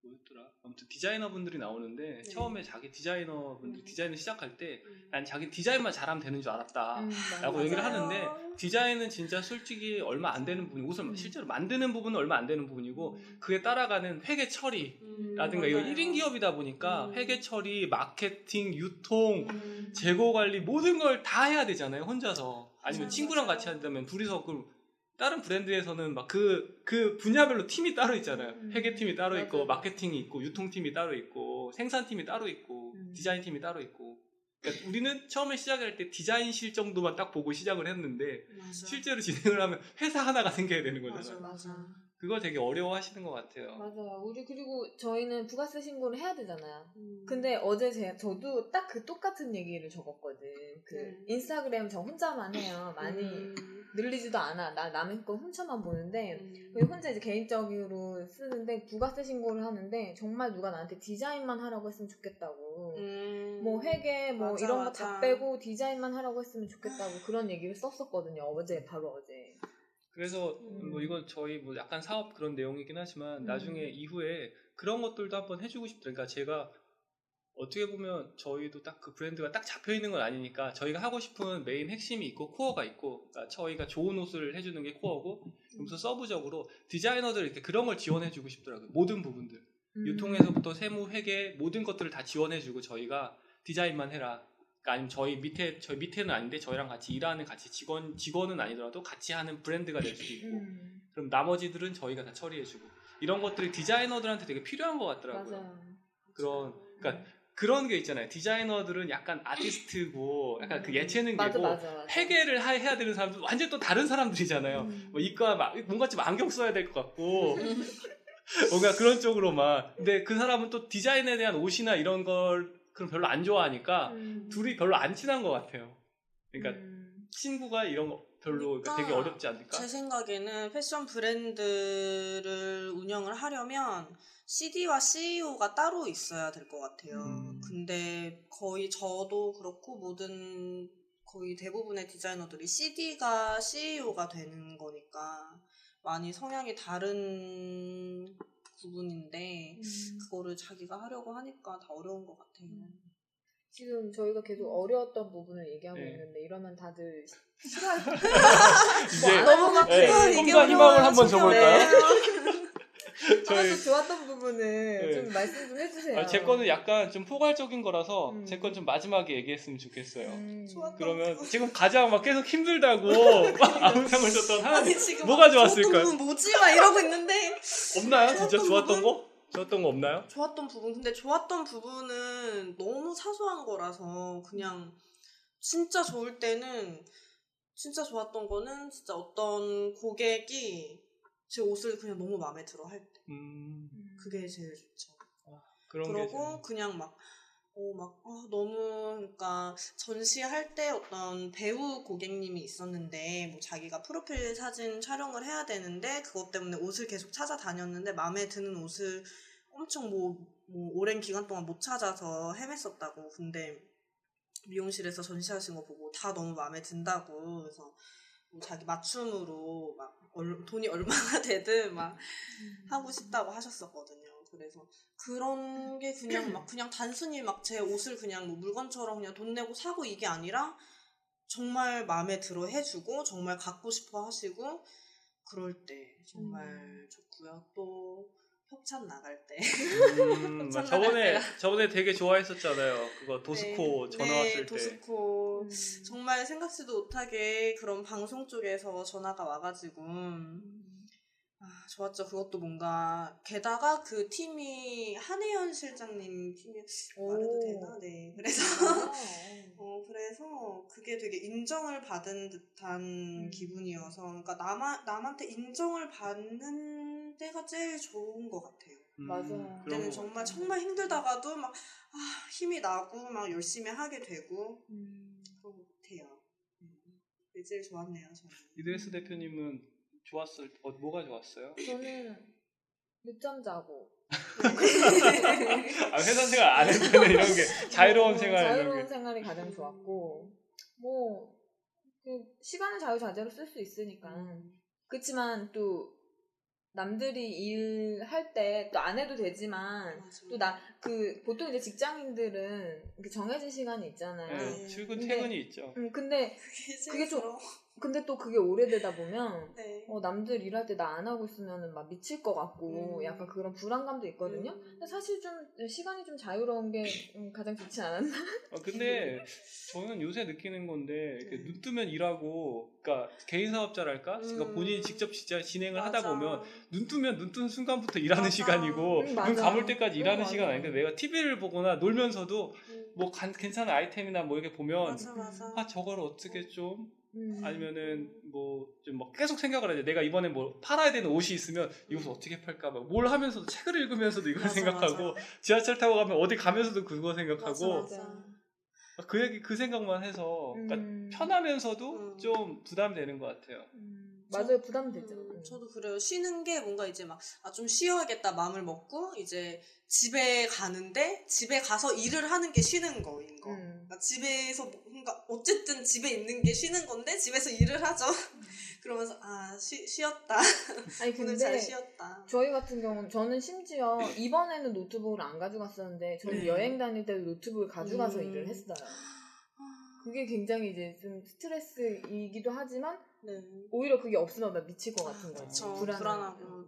뭐였더라? 아무튼 디자이너분들이 나오는데 처음에 자기 디자이너분들 음. 디자인을 시작할 때 음. 난 자기 디자인만 잘하면 되는 줄 알았다. 음, 라고. 얘기를. 하는데 디자인은 진짜 솔직히 얼마 안 되는 부분이 옷을 음. 실제로 만드는 부분은 얼마 안 되는 부분이고 음. 그에 따라가는 회계 처리 음, 라든가 이거 맞아요. 1인 기업이다 보니까 음. 회계 처리, 마케팅, 유통, 음. 재고 관리 모든 걸 다 해야 되잖아요 혼자서 아니면. 친구랑. 같이 한다면 둘이서 그럼 다른 브랜드에서는 막 그 그 분야별로 팀이 따로 있잖아요 음. 회계팀이 따로 있고 맞아요. 마케팅이 있고 유통팀이 따로 있고 생산팀이 따로 있고 음. 디자인팀이 따로 있고 그러니까 우리는 처음에 시작할 때 디자인실 정도만 딱 보고 시작을 했는데 맞아. 실제로 진행을 하면 회사 하나가 생겨야 되는 맞아 거잖아요 맞아. 그거 되게 어려워하시는 것 같아요 맞아요. 우리 그리고 저희는 부가세 신고를 해야 되잖아요. 음. 근데 어제 제 저도 딱 그 똑같은 얘기를 적었거든. 그 음. 인스타그램 저 혼자만 해요. 많이 음. 늘리지도 않아. 나 남의 거 훔쳐만 보는데 음. 그리고 혼자 이제 개인적으로 쓰는데 부가세 신고를 하는데 정말 누가 나한테 디자인만 하라고 했으면 좋겠다고. 음. 뭐 회계 뭐 맞아, 이런 거 다. 빼고 디자인만 하라고 했으면 좋겠다고 그런 얘기를 썼었거든요. 어제 바로 어제. 그래서 음. 뭐 이건 저희 뭐 약간 사업 그런 내용이긴 하지만 음. 나중에 이후에 그런 것들도 한번 해주고 싶다. 그러니까 제가 어떻게 보면 저희도 딱 그 브랜드가 딱 잡혀 있는 건 아니니까 저희가 하고 싶은 메인 핵심이 있고 코어가 있고 그러니까 저희가 좋은 옷을 해주는 게 코어고 그러면서 서브적으로 디자이너들 이렇게 그런 걸 지원해주고 싶더라고요. 모든 부분들 음. 유통에서부터 세무 회계 모든 것들을 다 지원해주고 저희가 디자인만 해라. 그러니까 아니면 저희 밑에 저희 밑에는 아닌데 저희랑 같이 일하는 같이 직원 직원은 아니더라도 같이 하는 브랜드가 될 수도 있고 음. 그럼 나머지들은 저희가 다 처리해주고 이런 것들이 디자이너들한테 되게 필요한 것 같더라고요. 맞아요. 그런 그러니까 그런 게 있잖아요. 디자이너들은 약간 아티스트고 약간 그 맞아 맞아. 회계를 하- 해야 되는 사람들 완전 또 다른 사람들이잖아요. 음. 뭐 이과 막 뭔가 좀 안경 써야 될 것 같고 뭔가 그런 쪽으로만. 근데 그 사람은 또 디자인에 대한 옷이나 이런 걸 그럼 별로 안 좋아하니까 음. 둘이 별로 안 친한 것 같아요. 그러니까 음. 친구가 이런 거 별로 그러니까 되게 그러니까 어렵지 않을까? 제 생각에는 패션 브랜드를 운영을 하려면 CD와 CEO가 따로 있어야 될 것 같아요. 음. 근데 거의 저도 그렇고 모든 거의 대부분의 디자이너들이 CD가 CEO가 되는 거니까 많이 성향이 다른 부분인데 음. 그거를 자기가 하려고 하니까 다 어려운 것 같아요. 지금 저희가 계속 어려웠던 부분을 얘기하고 네. 있는데 이러면 다들 싫어할 것 이제 너무 막 네, 이게 희망을 한번. 줘볼까요? 저희 저희 좋았던 부분을 네. 좀 말씀 좀 해주세요. 아, 제 거는 약간 좀 포괄적인 거라서 음. 제건 좀 마지막에 얘기했으면 좋겠어요. 음. 그러면 부분. 지금 가장 막 계속 힘들다고 아우상을 줬던 하나님 아니 지금 뭐가 막 좋았을까요? 좋았던 부분 뭐지? 막 이러고 있는데 없나요? 진짜 좋았던 좋았던 부분? 거? 좋았던 거 없나요? 좋았던 부분 근데 좋았던 부분은 너무 사소한 거라서 그냥 진짜 좋을 때는 진짜 좋았던 거는 진짜 어떤 고객이 제 옷을 그냥 너무 마음에 들어 할 때 음, 그게 제일 좋죠. 게 그러고 좀- 그냥 막, 어, 막, 아, 너무, 그러니까, 전시할 때 어떤 배우 고객님이 있었는데, 뭐 자기가 프로필 사진 촬영을 해야 되는데, 그것 때문에 옷을 계속 찾아다녔는데, 마음에 드는 옷을 엄청 뭐, 뭐, 오랜 기간 동안 못 찾아서 헤맸었다고. 근데, 미용실에서 전시하신 거 보고 다 너무 마음에 든다고. 그래서, 뭐 자기 맞춤으로 막, 얼- 돈이 얼마나 되든 막, 하고 싶다고 하셨었거든요. 그래서 그런 게 그냥 막 그냥 단순히 막 제 옷을 그냥 뭐 물건처럼 그냥 돈 내고 사고 이게 아니라 정말 마음에 들어 해주고 정말 갖고 싶어 하시고 그럴 때 정말 음. 좋고요. 또 협찬 나갈 때 음, 참 저번에 나갈 저번에 되게 좋아했었잖아요. 그거 도스코 네, 전화 네, 왔을 때. 도스코 음. 정말 생각지도 못하게 그런 방송 쪽에서 전화가 와가지고 아, 좋았죠. 그것도 뭔가 게다가 그 팀이 한혜연 실장님 팀이 말해도 오. 되나? 네. 그래서 아. 어 그래서 그게 되게 인정을 받은 듯한 음. 기분이어서 그러니까 남 남한테 인정을 받는 때가 제일 좋은 것 같아요. 음, 맞아요. 그때는 거 정말. 정말 힘들다가도 막 아, 힘이 나고 막 열심히 하게 되고 음. 그런 것 같아요. 음. 그게 제일 좋았네요. 저는. 이드레스 대표님은 좋았을 어, 뭐가 좋았어요? 저는 늦잠 자고 아, 회사 생활 안 되는 이런 게 자유로운 어, 생활 자유로운 게. 생활이 가장 좋았고 뭐 그 시간을 자유자재로 쓸 수 있으니까 그렇지만 또 남들이 일할 때 또 안 해도 되지만 맞아. 또나 그 보통 이제 직장인들은 이렇게 정해진 시간이 있잖아요. 네, 출근 근데- 퇴근이 있죠. 음, 근데 그게 그게 좀-. 근데 또 그게 오래되다 보면 네. 어, 남들 일할 때 나 안 하고 있으면 막 미칠 것 같고 음. 약간 그런 불안감도 있거든요. 음. 근데 사실 좀 시간이 좀 자유로운 게 음, 가장 좋지 않았나? 어, 근데 저는 요새 느끼는 건데 이렇게 네. 눈 뜨면 일하고, 그러니까 개인 사업자랄까, 그러니까 음. 본인이 직접 진짜 진행을 하다 맞아. 보면 눈 뜨면 눈 뜨는 순간부터 일하는 맞아. 시간이고 음, 눈. 감을 때까지 음, 일하는 맞아. 시간 아닌데 내가 TV를 보거나 놀면서도 음. 뭐 간- 괜찮은 아이템이나 뭐 이렇게 보면 맞아 맞아. 아 저걸 어떻게 좀 음. 아니면은 뭐 좀 막 계속 생각을 하죠. 내가 이번에 뭐 팔아야 되는 옷이 있으면 이것을 어떻게 팔까 막 뭘 하면서도 책을 읽으면서도 이걸 맞아, 생각하고 맞아. 지하철 타고 가면 어디 가면서도 그거 생각하고 맞아. 그 얘기 그 생각만 해서 그러니까 음. 편하면서도 음. 좀 부담되는 것 같아요. 음, 맞아요. 부담되죠. 음, 음. 저도 그래요. 쉬는 게 뭔가 이제 막, 아, 좀 쉬어야겠다 마음을 먹고, 이제 집에 가는데, 집에 가서 일을 하는 게 쉬는 거인 거. 음. 그러니까 집에서, 뭐- 그러니까 어쨌든 집에 있는 게 쉬는 건데, 집에서 일을 하죠. 그러면서, 아, 쉬, 쉬었다. 아니 오늘 근데 잘 쉬었다. 저희 같은 경우는 저는 심지어 이번에는 노트북을 안 가져갔었는데 저는 네. 여행 다닐 때도 노트북을 가져가서 음. 일을 했어요. 그게 굉장히 이제 좀 스트레스이기도 하지만 네. 오히려 그게 없으면 나 미칠 것 같은. 그쵸. 불안하고. 불안하고.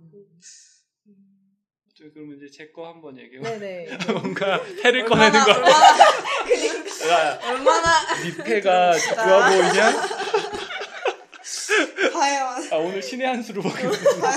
저 그러면 이제 제 거 한번 얘기해. 네네. 뭔가 해를 꺼내는 거. 얼마나, 야, 얼마나, 네 패가 좋아 보이냐? 과연. 아 오늘 신의 한 수를 보겠습니다.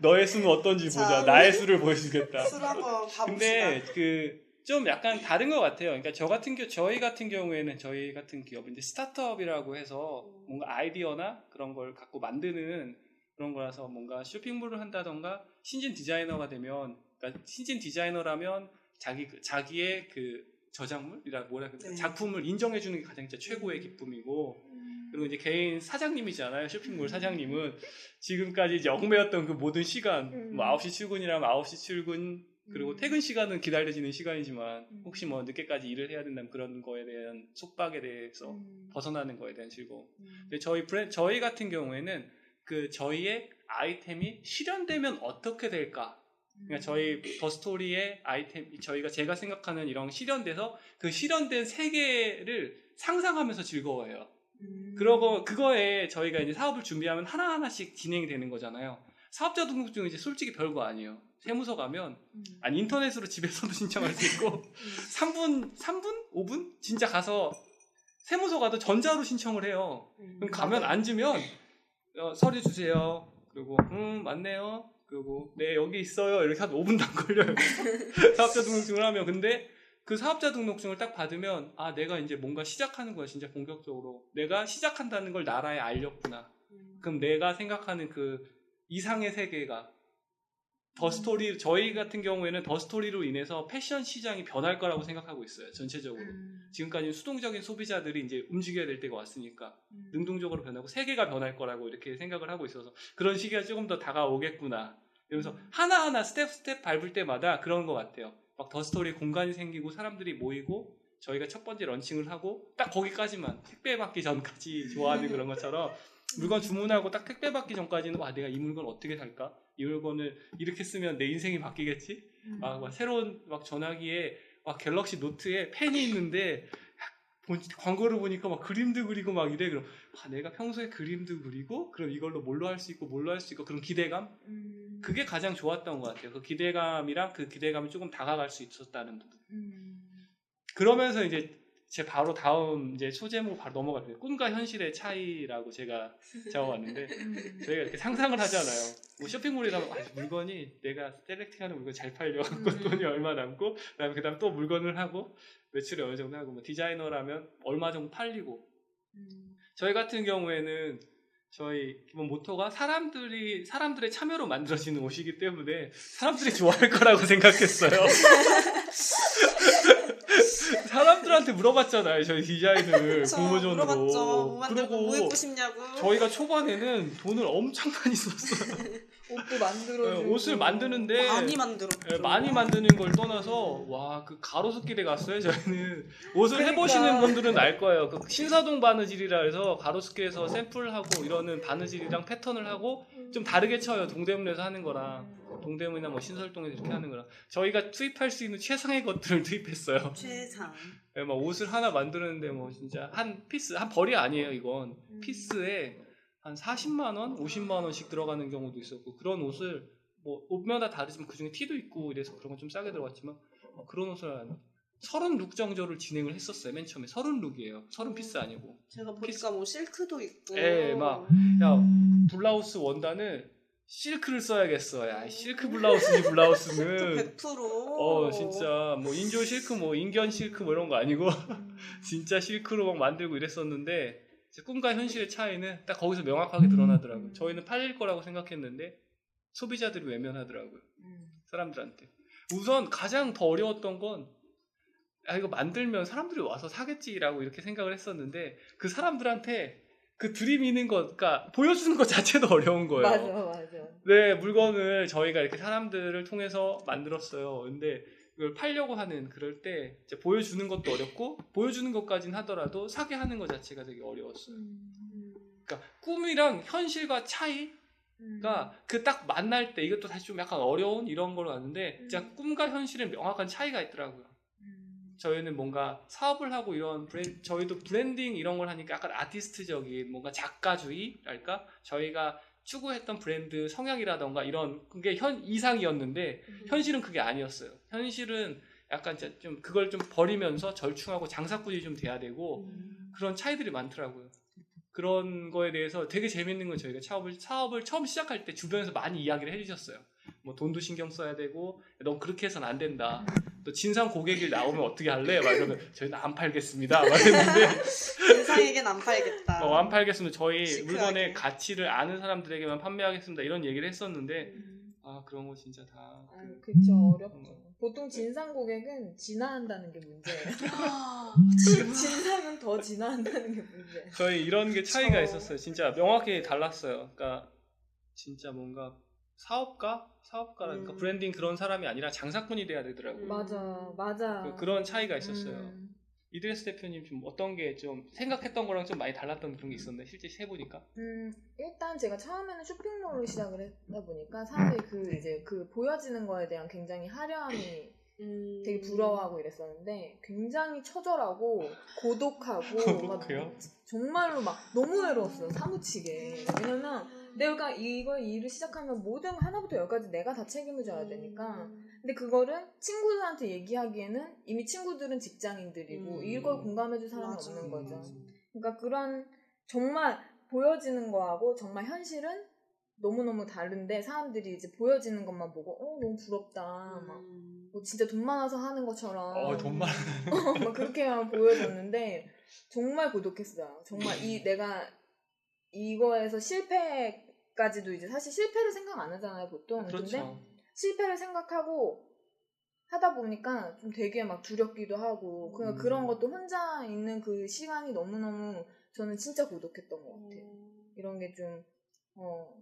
너의 수는 어떤지 자, 보자. 나의 수를 보여주겠다. 술 한번 가봅시다. 근데 그 좀 약간 다른 것 같아요. 그러니까 저 같은 경우 저희 같은 경우에는 저희 같은 기업인데 스타트업이라고 해서 음. 뭔가 아이디어나 그런 걸 갖고 만드는 그런 거라서 뭔가 쇼핑몰을 한다던가 신진 디자이너가 되면 그러니까 신진 디자이너라면 자기 그- 자기의 그 저작물이라 뭐라 그래 네. 작품을 인정해 주는 게 가장 진짜 최고의 음. 기쁨이고 그리고 이제 개인 사장님이잖아요. 쇼핑몰 음. 사장님은 지금까지 이제 얽매였던 그 모든 시간, 음. 뭐 9시 출근이라면 9시 출근, 그리고 음. 퇴근 시간은 기다려지는 시간이지만 음. 혹시 뭐 늦게까지 일을 해야 된다면 그런 거에 대한 속박에 대해서 음. 벗어나는 거에 대한 즐거움. 음. 근데 저희 브랜 저희 같은 경우에는 그 저희의 아이템이 실현되면 어떻게 될까? 그러니까 저희 더 스토리의 아이템 저희가 제가 생각하는 이런 실현돼서 그 실현된 세계를 상상하면서 즐거워해요. 음. 그러고 그거에 저희가 이제 사업을 준비하면 하나 하나씩 진행이 되는 거잖아요. 사업자 등록증은 이제 솔직히 별거 아니에요. 세무서 가면 음. 아니 인터넷으로 집에서도 신청할 수 있고 3분 3분 5분 진짜 가서 세무서 가도 전자로 신청을 해요. 음. 그럼 가면 앉으면 어, 서류 주세요. 그리고 음 맞네요. 그리고 네 여기 있어요. 이렇게 한 5분도 안 걸려요. 사업자 등록증을 하면 근데 그 사업자 등록증을 딱 받으면 아 내가 이제 뭔가 시작하는 거야 진짜 본격적으로 내가 시작한다는 걸 나라에 알렸구나. 음. 그럼 내가 생각하는 그 이상의 세계가 더 스토리 저희 같은 경우에는 더 스토리로 인해서 패션 시장이 변할 거라고 생각하고 있어요 전체적으로 음. 지금까지 수동적인 소비자들이 이제 움직여야 될 때가 왔으니까 음. 능동적으로 변하고 세계가 변할 거라고 이렇게 생각을 하고 있어서 그런 시기가 조금 더 다가오겠구나. 이러면서 음. 하나하나 스텝 스텝 밟을 때마다 그런 것 같아요. 막 더 스토리 공간이 생기고 사람들이 모이고 저희가 첫 번째 런칭을 하고 딱 거기까지만 택배 받기 전까지 좋아하는 그런 것처럼 물건 주문하고 딱 택배 받기 전까지는 와 내가 이 물건 어떻게 살까? 이 물건을 이렇게 쓰면 내 인생이 바뀌겠지? 음. 막, 막 새로운 막 전화기에 막 갤럭시 노트에 펜이 있는데 본- 광고를 보니까 막 그림도 그리고 막 이래 그럼 아, 내가 평소에 그림도 그리고 그럼 이걸로 뭘로 할 수 있고 뭘로 할 수 있고 그런 기대감 음. 그게 가장 좋았던 것 같아요 그 기대감이랑 그 기대감이 조금 다가갈 수 있었다는 부분 음. 그러면서 이제 제 바로 다음 이제 소제목 바로 넘어갈게요 꿈과 현실의 차이라고 제가 적어왔는데 음. 저희가 이렇게 상상을 하잖아요. 뭐 쇼핑몰에 가면 아, 물건이 내가 셀렉팅하는 물건 잘 팔려 갖고 음. 돈이 얼마 남고 그다음에 그다음 또 물건을 하고 매출이 어느 정도 하고 뭐 디자이너라면 얼마 정도 팔리고 음. 저희 같은 경우에는 저희 기본 모토가 사람들이 사람들의 참여로 만들어지는 옷이기 때문에 사람들이 좋아할 거라고 생각했어요. 사람들한테 물어봤잖아요. 저희 디자인을 공모전으로. 물어봤죠. 뭐뭐 그리고 입고 싶냐고. 저희가 초반에는 돈을 엄청 많이 썼어요. 옷도 만들어 네, 옷을 만드는데 많이 만들었죠. 예, 많이 만드는 걸 떠나서 와 그 가로수길에 갔어요 저희는 옷을 그러니까. 해보시는 분들은 알 거예요 그 신사동 바느질이라 해서 가로수길에서 샘플하고 이러는 바느질이랑 패턴을 하고 좀 다르게 쳐요. 동대문에서 하는 거랑 동대문이나 뭐 신설동에서 이렇게 하는 거랑 저희가 투입할 수 있는 최상의 것들을 투입했어요. 최상. 예, 막 옷을 하나 만드는데 뭐 진짜 한 피스 한 벌이 아니에요 이건. 피스에 한 40만 원, 50만 원씩 들어가는 경우도 있었고 그런 옷을 뭐 옷마다 다르지만 그 중에 티도 있고 이래서 그런 건 좀 싸게 들어갔지만 어, 그런 옷을 한 30룩 정도를 진행을 했었어요 맨 처음에. 30룩이에요. 30 피스 아니고. 제가 보니까 뭐 실크도 있고. 예, 막, 야 블라우스 원단을 실크를 써야겠어 야 실크 블라우스니 블라우스는 100%. 어 진짜 뭐 인조 실크 뭐 인견 실크 뭐 이런 거 아니고 진짜 실크로 막 만들고 이랬었는데 꿈과 현실의 차이는 딱 거기서 명확하게 드러나더라고요. 저희는 팔릴 거라고 생각했는데 소비자들이 외면하더라고요. 사람들한테. 우선 가장 더 어려웠던 건 아, 이거 만들면 사람들이 와서 사겠지라고 이렇게 생각을 했었는데 그 사람들한테 그 들이미는 것, 그러니까 보여주는 것 자체도 어려운 거예요. 맞아, 맞아. 네, 물건을 저희가 이렇게 사람들을 통해서 만들었어요. 근데 이걸 팔려고 하는 그럴 때 이제 보여주는 것도 어렵고 보여주는 것까지는 하더라도 사게 하는 것 자체가 되게 어려웠어요. 그러니까 꿈이랑 현실과 차이가 그딱 만날 때 이것도 사실 좀 약간 어려운 이런 걸로 아는데 진짜 꿈과 현실은 명확한 차이가 있더라고요. 저희는 뭔가 사업을 하고 이런 브랜, 저희도 브랜딩 이런 걸 하니까 약간 아티스트적인 뭔가 작가주의랄까 저희가 추구했던 브랜드 성향이라던가 이런 게현 이상이었는데 현실은 그게 아니었어요. 현실은 약간 좀 그걸 좀 버리면서 절충하고 장사꾼이 좀 돼야 되고 그런 차이들이 많더라고요. 그런 거에 대해서 되게 재밌는 건 저희가 사업을 사업을 처음 시작할 때 주변에서 많이 이야기를 해주셨어요. 뭐 돈도 신경 써야 되고 넌 그렇게 해서는 안 된다. 또 진상 고객이 나오면 어떻게 할래? 막 이러면 저희는 안 팔겠습니다. 막 했는데 인상에겐 안 팔겠다. 어, 안 팔겠습니다. 저희 시크하게. 물건의 가치를 아는 사람들에게만 판매하겠습니다. 이런 얘기를 했었는데 음. 아 그런 거 진짜 다 아, 그- 그쵸, 어렵죠. 보통 진상 고객은 진화한다는 게 문제예요. 진상은 더 진화한다는 게 문제예요. 저희 이런 게 차이가 그쵸. 있었어요. 진짜 명확히 달랐어요. 그러니까 진짜 뭔가 사업가, 사업가라니까 음. 브랜딩 그런 사람이 아니라 장사꾼이 돼야 되더라고요. 맞아, 맞아. 그, 런 차이가 있었어요. 음. 이드레스 대표님 좀 어떤 게 좀 생각했던 거랑 좀 많이 달랐던 그런 게 있었나요? 실제 해보니까. 음, 일단 제가 처음에는 쇼핑몰로 시작을 했다 보니까 사람들이 그 이제 그 보여지는 거에 대한 굉장히 화려함이 음. 되게 부러워하고 이랬었는데 굉장히 처절하고 고독하고 막? 정말로 막 너무 외로웠어요 사무치게 왜냐면 내가 이걸 일을 시작하면 모든 거 하나부터 열까지 내가 다 책임을 져야 되니까 근데 그거를 친구들한테 얘기하기에는 이미 친구들은 직장인들이고 음. 이걸 공감해줄 사람이 맞아. 없는 거죠 그러니까 그런 정말 보여지는 거하고 정말 현실은 너무너무 다른데 사람들이 이제 보여지는 것만 보고 어 너무 부럽다 막 음. 뭐 진짜 돈 많아서 하는 것처럼 어, 돈 많아. 막 그렇게만 보여줬는데 정말 고독했어요. 정말 이 내가 이거에서 실패까지도 이제 사실 실패를 생각 안 하잖아요 보통. 근데 그렇죠. 실패를 생각하고 하다 보니까 좀 되게 막 두렵기도 하고 그냥 음. 그런 것도 혼자 있는 그 시간이 너무너무 저는 진짜 고독했던 것 같아요. 이런 게 좀 어,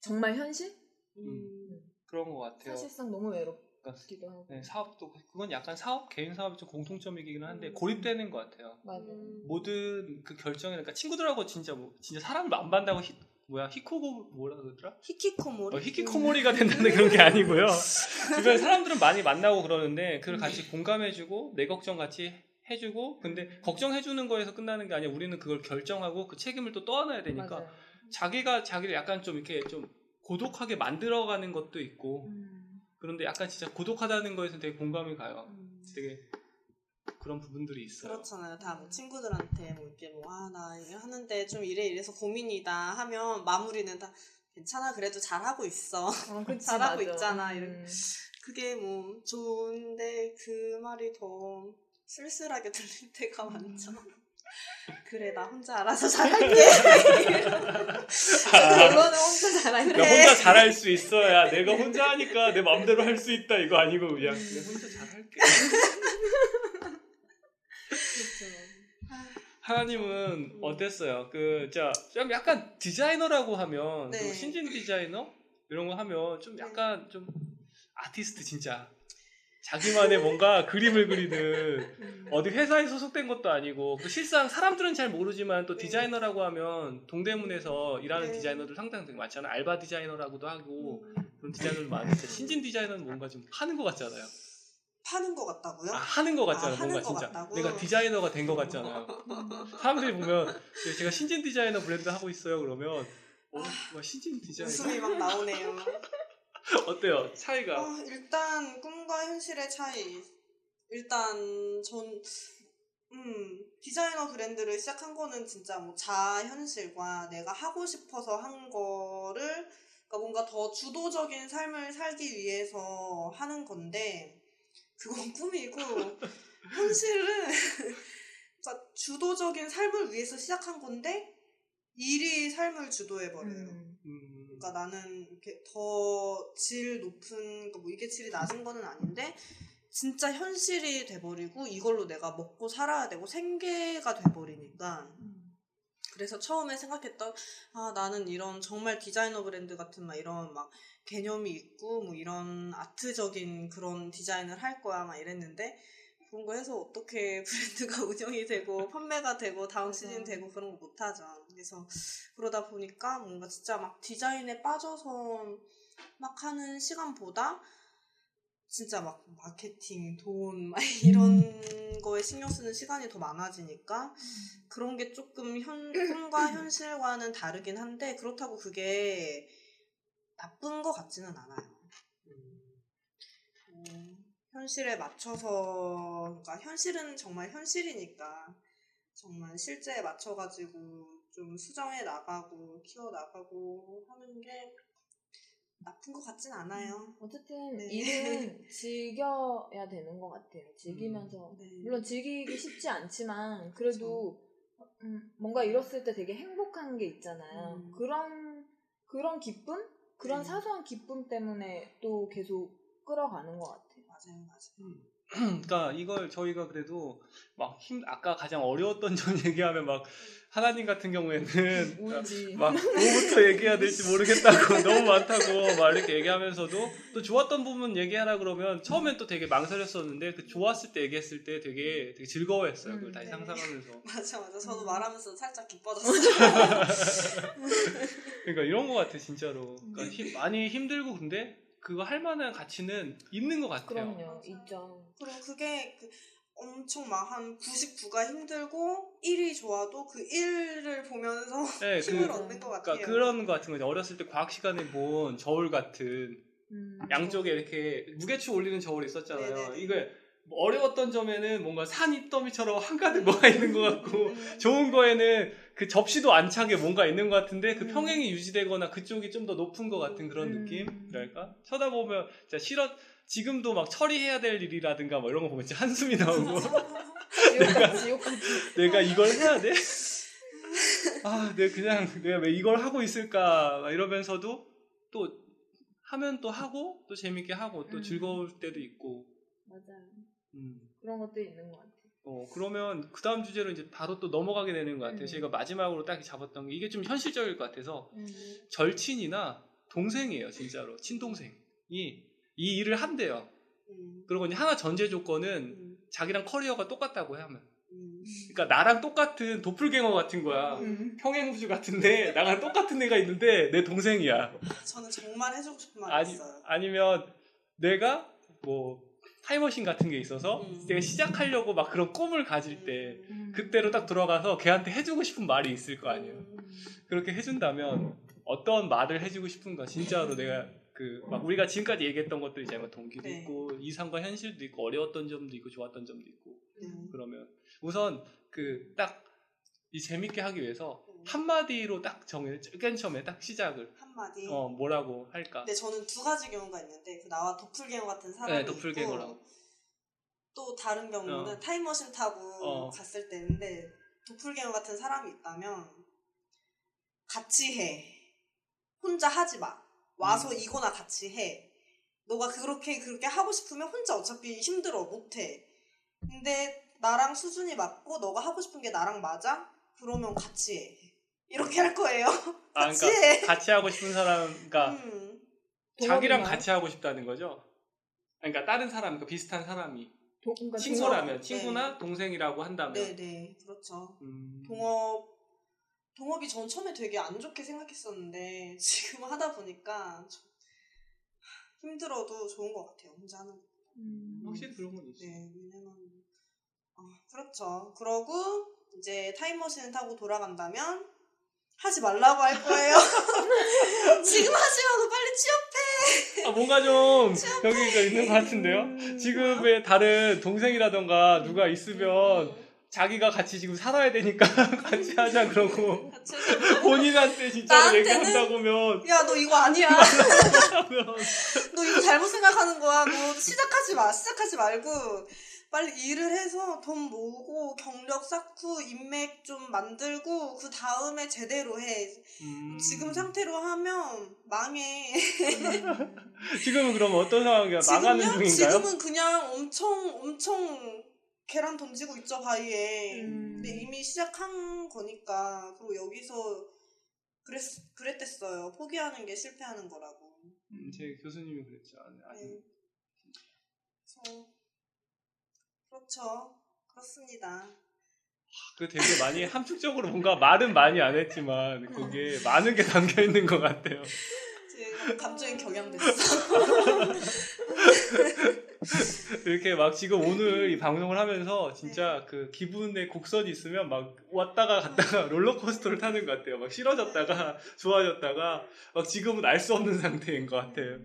정말 현실? 음. 그런 것 같아요. 사실상 너무 외롭 기도 하고. 네, 사업도 그건 약간 사업 개인 사업이 좀 공통점이긴 한데 음. 고립되는 것 같아요. 맞아요. 모든 그 결정이 그러니까 친구들하고 진짜 뭐 진짜 사람을 안 만나고 히, 뭐야 히코고 뭐라 그러더라? 히키코모리. 어, 히키코모리가 된다는 그런 게 아니고요. 주변 사람들은 많이 만나고 그러는데 그걸 같이 공감해주고 내 걱정 같이 해주고 근데 걱정해주는 거에서 끝나는 게 아니라 우리는 그걸 결정하고 그 책임을 또 떠안아야 되니까 맞아요. 자기가 자기를 약간 좀 이렇게 좀 고독하게 만들어가는 것도 있고 음. 그런데 약간 진짜 고독하다는 거에서 되게 공감이 가요. 음. 되게 그런 부분들이 있어요. 그렇잖아요. 다 뭐 친구들한테 뭐 이렇게 뭐, 아, 나 이거 하는데 좀 이래 이래서 고민이다 하면 마무리는 다 괜찮아, 그래도 잘하고 있어. 아, 그치, 잘하고 맞아. 있잖아, 이렇게. 음. 그게 뭐 좋은데 그 말이 더 쓸쓸하게 들릴 때가 많죠. 그래, 나 혼자 알아서 잘할게. 결론은 혼자 잘하는 야, 혼자 잘할 수 있어야 내가 혼자 하니까 내 마음대로 할 수 있다 이거 아니고 그냥 내가 혼자 잘할게. 하나님은 어땠어요? 그, 자, 좀 약간 디자이너라고 하면, 네. 그 신진 디자이너? 이런 거 하면 좀 약간 좀 아티스트 진짜. 자기만의 뭔가 그림을 그리는 음. 어디 회사에 소속된 것도 아니고 그 실상 사람들은 잘 모르지만 또 네. 디자이너라고 하면 동대문에서 일하는 네. 디자이너들 상당히 되게 많잖아요. 알바 디자이너라고도 하고 음, 그런 디자이너들 많은데 신진 디자이너는 뭔가 좀 하는 것 같잖아요. 파는 것 같다고요? 아, 하는 것 같잖아요. 아, 뭔가 것 진짜 같다고? 내가 디자이너가 된 것 같잖아요. 사람들이 보면 네, 제가 신진 디자이너 브랜드 하고 있어요. 그러면 어, 뭐 신진 디자이너 웃음이 막 나오네요. 어때요? 차이가 어, 일단 꿈과 현실의 차이. 일단 전 음, 디자이너 브랜드를 시작한 거는 진짜 뭐 자현실과 내가 하고 싶어서 한 거를 그러니까 뭔가 더 주도적인 삶을 살기 위해서 하는 건데 그건 꿈이고 현실은 그러니까 주도적인 삶을 위해서 시작한 건데 일이 삶을 주도해 버려요. 음. 음, 그러니까 나는 이렇게 더 질 높은 그러니까 뭐 이게 질이 낮은 거는 아닌데 진짜 현실이 돼버리고 이걸로 내가 먹고 살아야 되고 생계가 돼버리니까. 그래서 처음에 생각했던 아 나는 이런 정말 디자이너 브랜드 같은 막 이런 막 개념이 있고 뭐 이런 아트적인 그런 디자인을 할 거야 막 이랬는데 그런 거 해서 어떻게 브랜드가 운영이 되고 판매가 되고 다음. 시즌 되고 그런 거 못하죠. 그래서 그러다 보니까 뭔가 진짜 막 디자인에 빠져서 막 하는 시간보다 진짜 막 마케팅, 돈, 막 이런 거에 신경 쓰는 시간이 더 많아지니까 그런 게 조금 현, 꿈과 현실과는 다르긴 한데 그렇다고 그게 나쁜 것 같지는 않아요. 음, 현실에 맞춰서, 그러니까 현실은 정말 현실이니까 정말 실제에 맞춰가지고 좀 수정해 나가고 키워 나가고 하는 게 나쁜 것 같진 않아요. 어쨌든 네. 일은 즐겨야 되는 것 같아요. 즐기면서 네. 물론 즐기기 쉽지 않지만 그래도 음, 뭔가 이뤘을 때 되게 행복한 게 있잖아요. 음. 그런 그런 기쁨, 그런 네. 사소한 기쁨 때문에 또 계속 끌어가는 것 같아요. 맞아요, 맞아요. 그러니까 이걸 저희가 그래도 막 힘 아까 가장 어려웠던 점 얘기하면 막 하나님 같은 경우에는 울지. 막 뭐부터 얘기해야 될지 모르겠다고 너무 많다고 막 이렇게 얘기하면서도 또 좋았던 부분 얘기하라 그러면 처음엔 또 되게 망설였었는데 그 좋았을 때 얘기했을 때 되게 되게 즐거워했어요. 그걸 음, 다시 네. 상상하면서. 맞아, 맞아. 저도 음. 말하면서 살짝 기뻐졌어요. 그러니까 이런 거 같아 진짜로. 그러니까 힘- 많이 힘들고 근데 그거 할 만한 가치는 있는 것 같아요. 그럼요, 있죠. 그리고 그게 그 엄청 막 한 99가 힘들고 1이 좋아도 그 1을 보면서 네, 힘을 그, 얻는 것 같아요. 그러니까 그런 거 같은 거죠. 어렸을 때 과학 시간에 본 저울 같은 음, 양쪽에 이렇게 무게추 올리는 저울이 있었잖아요. 네네네. 이게 뭐 어려웠던 점에는 뭔가 산입더미처럼 한가득 뭐가 있는 것 같고 음, 좋은 거에는 그 접시도 안 차게 뭔가 있는 것 같은데 그 음. 평행이 유지되거나 그쪽이 좀 더 높은 것 같은 그런 음. 느낌이랄까? 쳐다보면 진짜 싫어 지금도 막 처리해야 될 일이라든가 뭐 이런 거 보면 진짜 한숨이 나오고 지옥같이. 내가 이걸 해야 돼? 아, 내가 그냥 내가 왜 이걸 하고 있을까 막 이러면서도 또 하면 또 하고 또 재밌게 하고 또 음. 즐거울 때도 있고. 맞아요. 음. 그런 것도 있는 것 같아요. 어, 그러면 그 다음 주제로 이제 바로 또 넘어가게 되는 것 같아요. 음. 저희가 마지막으로 딱 잡았던 게 이게 좀 현실적일 것 같아서 음. 절친이나 동생이에요, 진짜로. 친동생이 이 일을 한대요. 음, 그리고 이제 하나 전제 조건은 음, 자기랑 커리어가 똑같다고 해 하면. 음. 그러니까 나랑 똑같은 도플갱어 같은 거야. 음. 평행우주 같은데 나랑 똑같은 애가 있는데 내 동생이야. 저는 정말 해주고 싶은 말이 아니, 있어요. 아니면 내가 뭐 타임머신 같은 게 있어서 음. 내가 시작하려고 막 그런 꿈을 가질 때 음. 그때로 딱 들어가서 걔한테 해주고 싶은 말이 있을 거 아니에요. 음, 그렇게 해준다면 어떤 말을 해주고 싶은가 진짜로 내가 그 막 우리가 지금까지 얘기했던 것들 있잖아요. 동기도 네. 있고 이상과 현실도 있고 어려웠던 점도 있고 좋았던 점도 있고 음. 그러면 우선 그 딱 이 재밌게 하기 위해서 음. 한마디로 딱 정해 맨 처음에 딱 시작을 한마디. 어 뭐라고 할까? 근데 저는 두 가지 경우가 있는데 그 나와 도플갱어 같은 사람이 네, 도플갱어랑. 있고 또 다른 경우는 어. 타임머신 타고 어. 갔을 때인데 도플갱어 같은 사람이 있다면 같이 해. 혼자 하지 마. 와서 음. 이거나 같이 해. 너가 그렇게 그렇게 하고 싶으면 혼자 어차피 힘들어 못 해. 근데 나랑 수준이 맞고 너가 하고 싶은 게 나랑 맞아? 그러면 같이 해. 이렇게 할 거예요. 아 같이 그러니까 해. 같이 하고 싶은 사람, 그러니까 음. 자기랑? 같이 하고 싶다는 거죠. 그러니까 다른 사람, 그러니까 비슷한 사람이 도- 그러니까 친구라면 네. 친구나 동생이라고 한다면. 네 네 그렇죠. 음, 동업 동업이 전 처음에 되게 안 좋게 생각했었는데 지금 하다 보니까 좀 힘들어도 좋은 것 같아요. 혼자 하는 거. 음. 확실히 그런 건 있어. 네, 왜냐면 아, 그렇죠. 그러고 이제 타임머신을 타고 돌아간다면 하지 말라고 할 거예요. 지금 하지 말고 빨리 취업해. 아, 뭔가 좀 여기가 있는 것 같은데요. 음. 지금의 다른 동생이라던가 누가 있으면 음. 자기가 같이 지금 살아야 되니까 같이 하자 그러고 본인한테 진짜 나한테는- 얘기한다고 면 야, 너 이거 아니야. 너 이거 잘못 생각하는 거야. 너 시작하지 마. 시작하지 말고 빨리 일을 해서 돈 모으고 경력 쌓고 인맥 좀 만들고 그 다음에 제대로 해. 음. 지금 상태로 하면 망해. 지금은 그럼 어떤 상황이야? 망하는? 중인가요? 지금은 그냥 엄청 엄청 계란 던지고 있죠 바위에. 음. 근데 이미 시작한 거니까 그리고 여기서 그랬 그랬댔어요. 포기하는 게 실패하는 거라고. 음, 제 교수님이 그랬죠. 아니, 네. 그래서 그렇죠. 그렇습니다. 그 되게 많이 함축적으로 뭔가 말은 많이 안 했지만 거기에 많은 게 담겨 있는 것 같아요. 감정이 경향됐어. 이렇게 막 지금 오늘 이 방송을 하면서 진짜 그 기분의 곡선이 있으면 막 왔다가 갔다가 롤러코스터를 타는 것 같아요. 막 싫어졌다가 좋아졌다가 막 지금은 알 수 없는 상태인 것 같아요.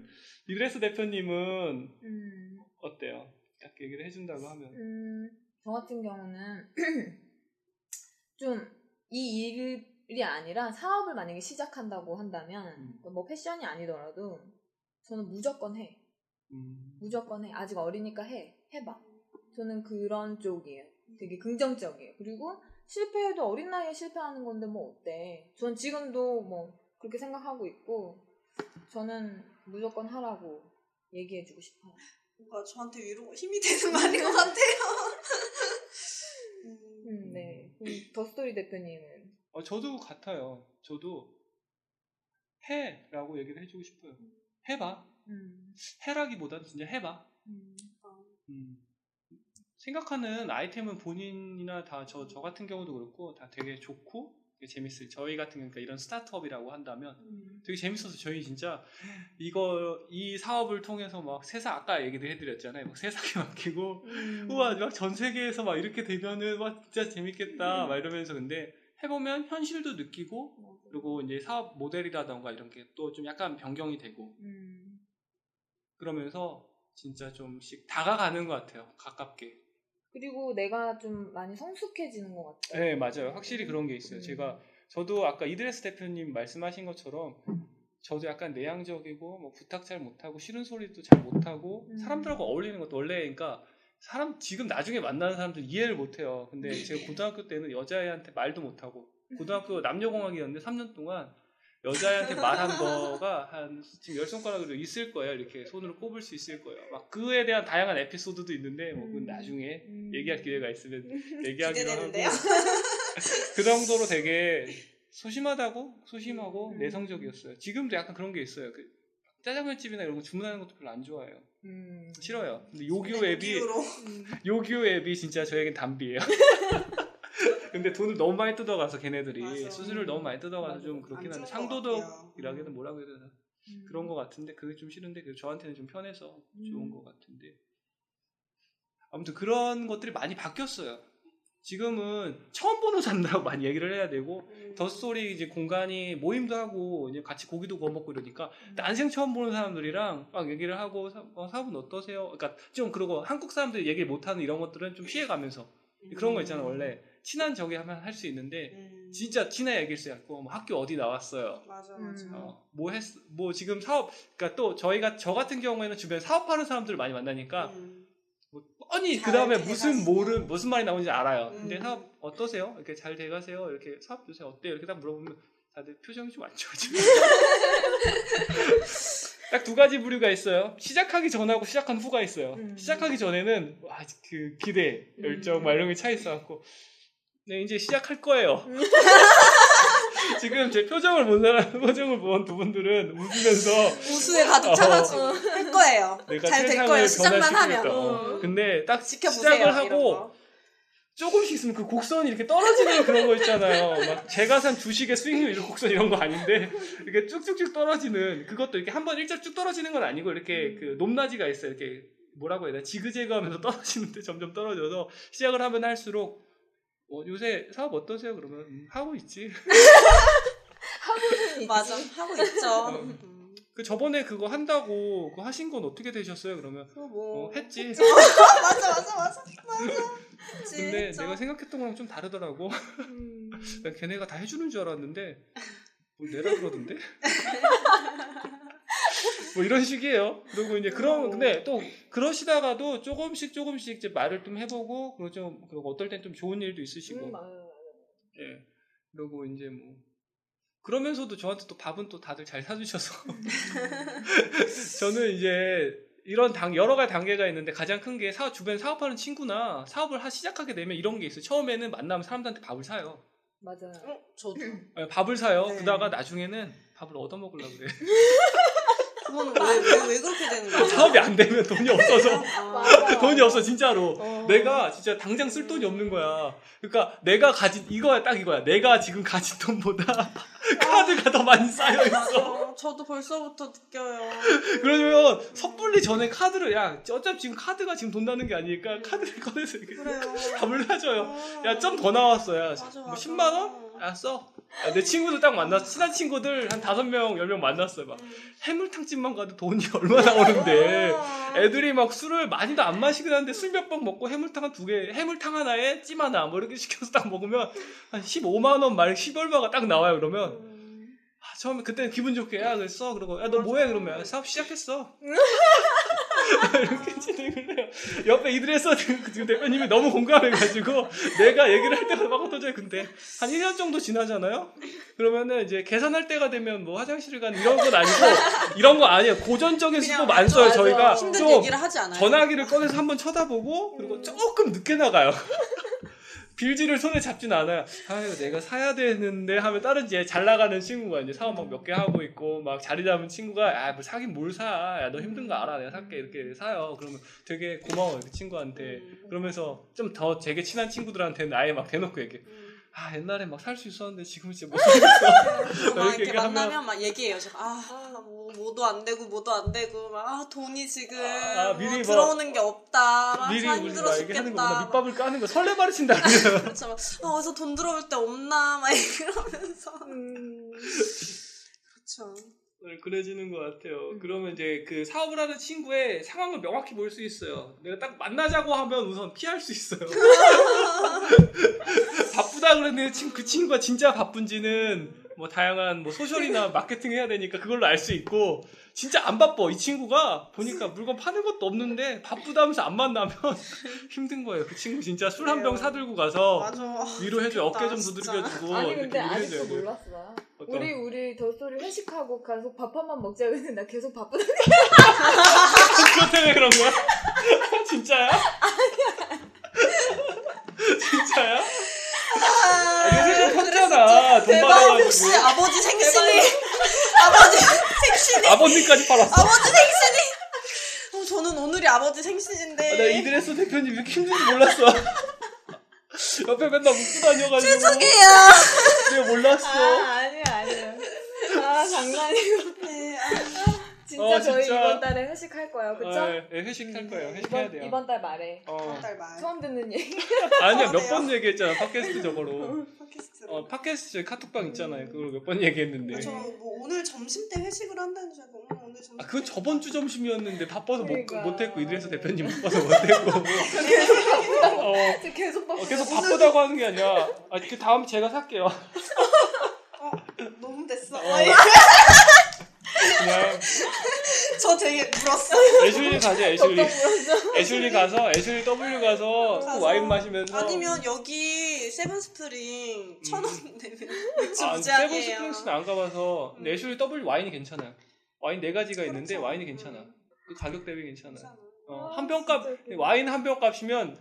이드레스 대표님은 음, 어때요? 딱 얘기를 해준다고 하면. 음, 저 같은 경우는 좀 이 일이 아니라 사업을 만약에 시작한다고 한다면 음. 뭐 패션이 아니더라도 저는 무조건 해. 음, 무조건 해. 아직 어리니까 해. 해봐. 저는 그런 쪽이에요. 되게 긍정적이에요. 그리고 실패해도 어린 나이에 실패하는 건데 뭐 어때. 전 지금도 뭐 그렇게 생각하고 있고 저는 무조건 하라고 얘기해주고 싶어요. 뭔가 저한테 위로 힘이 되는 말인 것 같아요. 음, 음, 네. 더스토리 대표님은 어, 저도 같아요. 저도 해라고 얘기를 해주고 싶어요. 해봐. 음, 해라기보다는 진짜 해봐. 음, 음. 생각하는 아이템은 본인이나 다 저 저 같은 경우도 그렇고 다 되게 좋고 재밌어요. 저희 같은 경우 그러니까 이런 스타트업이라고 한다면 음, 되게 재밌어서 저희 진짜 이거 이 사업을 통해서 막 세상 아까 얘기도 해드렸잖아요. 막 세상에 맡기고 음. 우와 막 전 세계에서 막 이렇게 되면은 와 진짜 재밌겠다 음. 막 이러면서 근데 해보면 현실도 느끼고 그리고 이제 사업 모델이라던가 이런 게 또 좀 약간 변경이 되고 음, 그러면서 진짜 좀씩 다가가는 것 같아요. 가깝게. 그리고 내가 좀 많이 성숙해지는 것 같아요. 네, 맞아요. 확실히 그런 게 있어요. 음. 제가 저도 아까 이드레스 대표님 말씀하신 것처럼 저도 약간 내향적이고 뭐 부탁 잘 못하고 싫은 소리도 잘 못하고 음. 사람들하고 어울리는 것도 원래 그러니까 사람 지금 나중에 만나는 사람들 이해를 못해요. 근데 네. 제가 고등학교 때는 여자애한테 말도 못하고 고등학교 남녀공학이었는데 3년 동안 여자애한테 말한 거가 한 지금 열 손가락으로 있을 거예요. 이렇게 손으로 꼽을 수 있을 거예요. 막 그에 대한 다양한 에피소드도 있는데 뭐 그건 음. 나중에 음. 얘기할 기회가 있으면 얘기하기로 하고. 그 정도로 되게 소심하다고 소심하고 음. 내성적이었어요. 지금도 약간 그런 게 있어요. 그 짜장면 집이나 이런 거 주문하는 것도 별로 안 좋아해요. 음. 싫어요. 근데 요기요 네, 앱이. 음. 요기요 앱이 진짜 저에겐 담비예요. 근데 돈을 너무 많이 뜯어가서 걔네들이 맞아. 수수료를 너무 많이 뜯어가서 맞아. 좀 그렇긴 안 한데 좋은. 상도덕이라기는 뭐라고 해야 되나 음. 그런 것 같은데 그게 좀 싫은데 그 저한테는 좀 편해서 좋은 음. 것 같은데 아무튼 그런 것들이 많이 바뀌었어요. 지금은 처음 보는 사람들하고 많이 얘기를 해야 되고 음. 더스토리 이제 공간이 모임도 하고 이제 같이 고기도 구워 먹고 이러니까 음. 난생 처음 보는 사람들이랑 막 얘기를 하고 사, 어, 사업은 어떠세요? 그러니까 좀 그러고 한국 사람들이 얘기를 못하는 이런 것들은 좀 피해가면서 그런 거 있잖아 원래 친한 적이 하면 할 수 있는데 음. 진짜 친해 얘기를 수 있고 뭐 학교 어디 나왔어요? 맞아 음. 맞아. 어, 뭐 했, 뭐 지금 사업, 그러니까 또 저희가 저 같은 경우에는 주변 사업하는 사람들을 많이 만나니까 음. 뭐 뻔히 잘그 다음에 무슨? 모르 무슨 말이 나오는지 알아요. 음. 근데 사업 어떠세요? 이렇게 잘 돼가세요? 이렇게 사업 요새 어때요? 이렇게 딱 물어보면 다들 표정이 좀 안 좋아지고. 딱두 가지 부류가 있어요. 시작하기 전하고 시작한 후가 있어요. 음. 시작하기 전에는 와, 그 기대, 열정, 음. 막 이런 게 차 있어갖고 네, 이제 시작할 거예요. 지금 제 표정을 본 사람, 표정을 본 두 분들은 웃으면서 우수에 가득 차가지고 할 거예요. 잘 될 거예요. 시작만. 하면. 어. 음. 근데 딱 지켜보세요. 시작을 하고 거. 조금씩 있으면 그 곡선이 이렇게 떨어지는 그런 거 있잖아요. 막 제가 산 주식의 수익률 이런 곡선 이런 거 아닌데 이렇게 쭉쭉쭉 떨어지는 그것도 이렇게 한 번 일자 쭉 떨어지는 건 아니고 이렇게 그 높낮이가 있어요. 이렇게 뭐라고 해야 되나 지그재그하면서 떨어지는데 점점 떨어져서 시작을 하면 할수록 어, 요새 사업 어떠세요? 그러면 음, 하고 있지. 맞아 하고 있죠. 어. 음. 그 저번에 그거 한다고 그거 하신 건 어떻게 되셨어요? 그러면 뭐 어, 했지. 맞아 맞아 맞아 맞아. 했지, 근데 했죠. 내가 생각했던 거랑 좀 다르더라고. 음. 난 걔네가 다 해주는 줄 알았는데 뭘 내라 그러던데? 뭐 이런 식이에요. 그리고 이제 그런 근데 또 그러시다가도 조금씩 조금씩 이제 말을 좀 해보고 그리고 좀 그리고 어떨 땐 좀 좋은 일도 있으시고 음. 예 그리고 이제 뭐 그러면서도 저한테 또 밥은 또 다들 잘 사주셔서 저는 이제 이런 당 여러 가지 단계가 있는데 가장 큰 게 사업 주변 사업하는 친구나 사업을 하 시작하게 되면 이런 게 있어요. 처음에는 만나면 사람들한테 밥을 사요. 맞아. 어, 저도 예, 밥을 사요. 네. 그러다가 나중에는 밥을 얻어 먹으려고 그래. 그건 왜 왜 왜 그렇게 되는 거야? 사업이 안 되면 돈이 없어서 아. 돈이 없어 진짜로. 어. 내가 진짜 당장 쓸 돈이 없는 거야. 그러니까 내가 가진 이거야 딱 이거야. 내가 지금 가진 돈보다 카드가 더 많이 쌓여 있어. 맞아. 저도 벌써부터 느껴요. 그러면 섣불리 전에 카드를 야 어차피 지금 카드가 지금 돈 나는 게 아니니까 카드를 꺼내서 이렇게 그래요. 사줘요. 어. 야좀 더 나왔어. 야 맞아, 뭐 맞아. 10만 원? 야 써. 야, 내 친구들 딱 만났어. 친한 친구들 한 다섯 명, 열 명 만났어요. 막 해물탕집만 가도 돈이 얼마 나오는데 어. 애들이 막 술을 많이도 안 마시긴 하는데 술 몇 병 먹고 해물탕 한 두 개, 해물탕 하나에 찜 하나 뭐 이렇게 시켜서 딱 먹으면 한 15만 원말 10얼마가 딱 나와요. 그러면 음. 아, 처음에 그때는 기분 좋게 야 그랬어 그러고 야 너 뭐해 그러면 야, 사업 시작했어 이렇게 진행을 해요 옆에 이들에서 지금 대표님이 너무 공감해가지고 내가 얘기를 할 때마다 막 터져요 근데 한 1년 정도 지나잖아요 그러면은 이제 계산할 때가 되면 뭐 화장실을 가는 이런 건 아니고 이런 거 아니에요 고전적인 그냥 수법 안 써요 맞아. 저희가 좀 얘기를 하지 않아요. 전화기를 꺼내서 한번 쳐다보고 그리고 조금 늦게 나가요. 빌지를 손에 잡진 않아요. 아 이거 내가 사야 되는데 하면 다른 이제 잘 나가는 친구가 이제 사업 막 몇 개 하고 있고 막 자리 잡은 친구가 아 뭐 사긴 뭘 사? 야 너 힘든 거 알아? 내가 살게 이렇게 사요. 그러면 되게 고마워요 그 친구한테. 그러면서 좀 더 되게 친한 친구들한테는 아예 막 대놓고 얘기해. 아 옛날에 막 살 수 있었는데 지금 진짜 못 살겠어. 막 이렇게 얘기하면- 만나면 막 얘기해요. 제가 아, 뭐, 뭐도 안 되고 뭐도 안 되고 막 아, 돈이 지금 아, 뭐 미리 뭐 들어오는 게 없다. 막 미리 아, 힘들어 죽겠다. 밑밥을 까는 거 설레발을 친다. 그렇죠. 막, 아, 어디서 돈 들어올 때 없나 막 이러면서 음. 그렇죠. 네, 그래지는 것 같아요. 그러면 이제 그 사업을 하는 친구의 상황을 명확히 볼 수 있어요. 내가 딱 만나자고 하면 우선 피할 수 있어요. 바쁘다 그랬는데 친- 그 친구가 진짜 바쁜지는 뭐 다양한 뭐 소셜이나 마케팅 해야 되니까 그걸로 알 수 있고 진짜 안 바빠. 이 친구가 보니까 물건 파는 것도 없는데 바쁘다면서 안 만나면 힘든 거예요. 그 친구 진짜 술 한 병. 사들고 가서 맞아. 위로해줘 어깨 좀. 두들겨주고 아니 근데 아직도. 몰랐어 나. 어떤- 우리 우리 더스토리 회식하고 계속 밥 한 번 먹자 그랬는데 나 계속 바쁘다. 그것 때문에 그런 거야? 진짜야? 진짜야? 아니 회식 컸잖아 돈 대박 받아가지고 혹시 아버지 생신이 아버지 생신이. 아버님까지 팔았어. 아버지 생신이. 어, 저는 오늘이 아버지 생신인데. 아, 나 이드레스 대표님 이렇게 힘든지 몰랐어. 옆에 맨날 웃고 다녀가지고. 죄송해요. 내가 몰랐어. 아 아니야 아니야. 아 장난이고. 네, 아, 진짜 어, 저희 진짜. 이번 달에 회식할 거예요. 그쵸? 아, 예, 예, 회식할 거예요 회식해야 이번 돼요 이번 달 말에. 어. 딸 말. 처음 듣는 얘기. 아니야 어, 몇. 번 얘기했잖아 팟캐스트 저거로 팟캐스트로. 어, 팟캐스트 카톡방 있잖아요 그걸 몇 번 얘기했는데 저뭐 오늘 점심 때 회식을 한다는 줄 알고 어, 오늘 점심. 아, 그건 저번 주 점심이었는데 바빠서 못, 그러니까. 못했고 이드레스 대표님 바빠서 못했고 어, 지금 계속 바쁘. 어, 계속 바쁘다고 하는 게 아니라 아, 그 다음 제가 살게요 어, 너무 됐어. 어. 그냥 저 되게 물었어. 애슐리 가자 애슐리. 애슐리 가서 애슐리 W 가서 또 가서. 와인 마시면서 아니면 여기 세븐스프링 천 원 내면 맥주 아, 무제한이에요. 세븐 스프링스는 안 가봐서 근데 애슐리 W 와인이 괜찮아요 와인 네 가지가 있는데 그렇죠. 와인이 괜찮아 그 가격 대비 괜찮아 괜찮아. 어, 아, 한 병값. 와인 한 병 값이면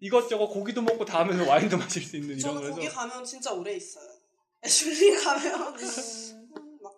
이것저것 고기도 먹고 다음에는 와인도 마실 수 있는 이런 저는 거기 가면 진짜 오래 있어요. 애슐리 가면 음, 막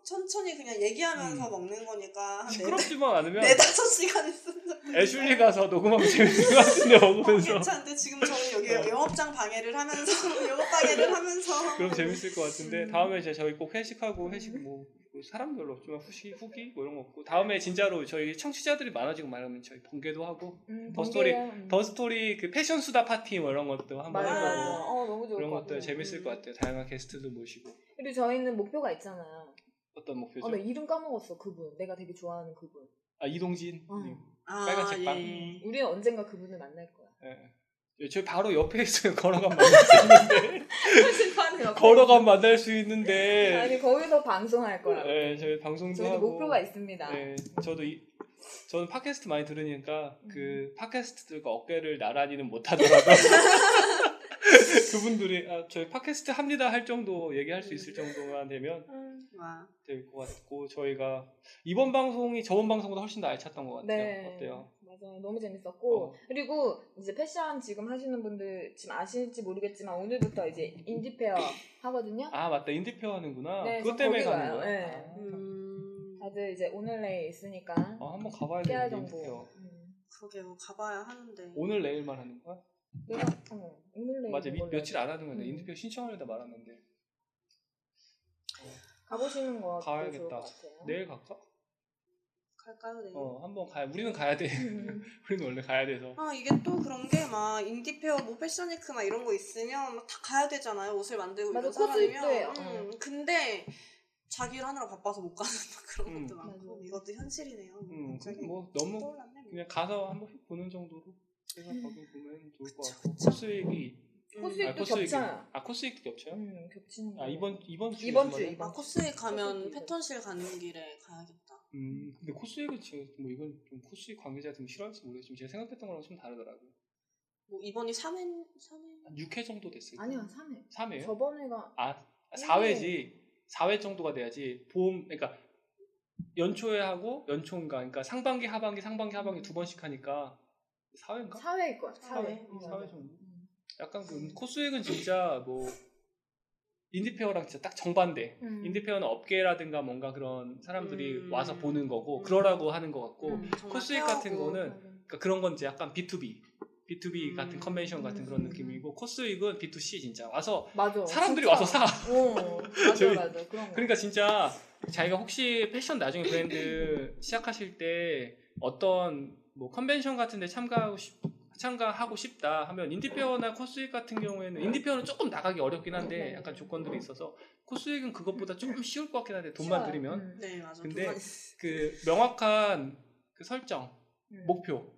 천천히 그냥 얘기하면서 음. 먹는 거니까 한 네, 시끄럽지만 않으면 네 다섯 시간 있으면 애슐리 가서 녹음하면 재밌을 것 같은데 먹으면서 괜찮은데 지금 저는 여기 어. 영업장 방해를 하면서 영업 방해를 하면서 그럼 재밌을 것 같은데 음. 다음에 이제 저희 꼭 회식하고 회식 뭐, 뭐 사람 별로 없지만 후시 후기 뭐 이런 거 없고 다음에 진짜로 저희 청취자들이 많아지고 말하면 저희 번개도 하고 음, 더 스토리 번개요. 음. 더 스토리 그 패션 수다 파티 뭐 이런 것도 한번. 해보고 어, 너무 좋을 그런 것 같아요. 재밌을 것 음. 같아요. 다양한 게스트도 모시고 그리고 저희는 목표가 있잖아요. 어떤 목표죠? 어, 나 이름 까먹었어, 그분. 내가 되게 좋아하는 그분. 아 이동진. 어. 님. 아, 빨간 책방. 예. 우리는 언젠가 그분을 만날 거야. 예. 저희 바로 옆에 있어요. 걸어가면 만날 수 있는데 걸어가면 만날 수 있는데 아니 거기서 방송할 거야. 예, 저희 방송도 저희도 하고 목표가 있습니다. 네, 저도 이, 저는 팟캐스트 많이 들으니까 그 팟캐스트들과 어깨를 나란히는 못하더라도 그분들이 아, 저희 팟캐스트 합니다 할 정도 얘기할 수 있을 정도만 되면 음, 와. 될 것 같고 저희가 이번 방송이 저번 방송보다 훨씬 더 알찼던 것 같아요. 네. 어때요? 맞아요. 너무 재밌었고 어. 그리고 이제 패션 지금 하시는 분들 지금 아실지 모르겠지만 오늘부터 이제 인디페어 하거든요. 아 맞다 인디페어 하는구나. 네, 그것 저 때문에 가는 가요. 거야. 네. 아, 음, 다들 이제 오늘 내일 있으니까 아, 한번 가봐야 되는데 정보. 인디페어. 음. 그러게요. 가봐야 하는데. 오늘 내일만 하는 거야? 내가 어, 오늘 내일 맞아 미, 며칠 안 하는 건데 음. 인디페어 신청하려다 말았는데 가보시는 거 가야겠다. 좋을 것 같아요. 내일 갈까? 갈까요, 내일? 어 한번 가야 우리는 가야 돼. 음. 우리는 원래 가야 돼서. 아 이게 또 그런 게 막 인디페어 뭐 패션위크 막 이런 거 있으면 막 다 가야 되잖아요 옷을 만들고 맞아, 이런 사람이면 해요. 음, 근데 자기 일 하느라 바빠서 못 가는 막 그런 음. 것도 많고 맞아. 이것도 현실이네요 음, 뭐 너무 떠올랐네 뭐. 그냥 가서 한 번씩 보는 정도로 제가 거기 보면 좋을 것 그쵸, 같고 음. 코스익- 또 겹쳐요. 아 코스익도 겹쳐요? 음, 겹치는 거. 아 이번 이번 주 이번 주, 이번 아 코스에 가면 패턴실 가는 길에 가야겠다 음 근데 코스익은 지금 뭐 이건 좀 코스익 관계자들 싫어할지 모르겠지만 제가 생각했던 거랑 좀 다르더라고요. 뭐 이번이 3회 3회 한 6회 정도 됐을 거예요. 아니야 3회. 3회요? 저번에가 아 4회지 4회 정도가 돼야지 봄 그러니까 연초에 하고 연초인가 그러니까 상반기 하반기 상반기 하반기 두 번씩 하니까 4회인가? 4회일 거야. 4회. 사회. 어, 4회 맞아. 정도. 음. 약간 그 코스익은 진짜 뭐 인디페어랑 진짜 딱 정반대. 음. 인디페어는 업계라든가 뭔가 그런 사람들이 음. 와서 보는 거고 음. 그러라고 하는 것 같고 음. 코스익 같은. 거는 그러니까 그런 건 이제 약간 B2B, B2B 음. 같은 컨벤션 같은 그런 음. 느낌이고 코스익은 B2C 진짜 와서 맞아. 사람들이 진짜. 와서 사. 어, 맞아 맞아 그런 거. 그러니까 진짜 자기가 혹시 패션 나중에 브랜드 시작하실 때 어떤 뭐 컨벤션 같은 데 참가하고 싶 참가하고 싶다 하면 인디페어나 코스익 같은 경우에는 인디페어는 조금 나가기 어렵긴 한데 약간 조건들이 있어서 코스익은 그것보다 조금 쉬울 것 같긴 한데 돈만. 들이면 음. 네 맞아 근데 돈만 그 명확한 그 설정 음. 목표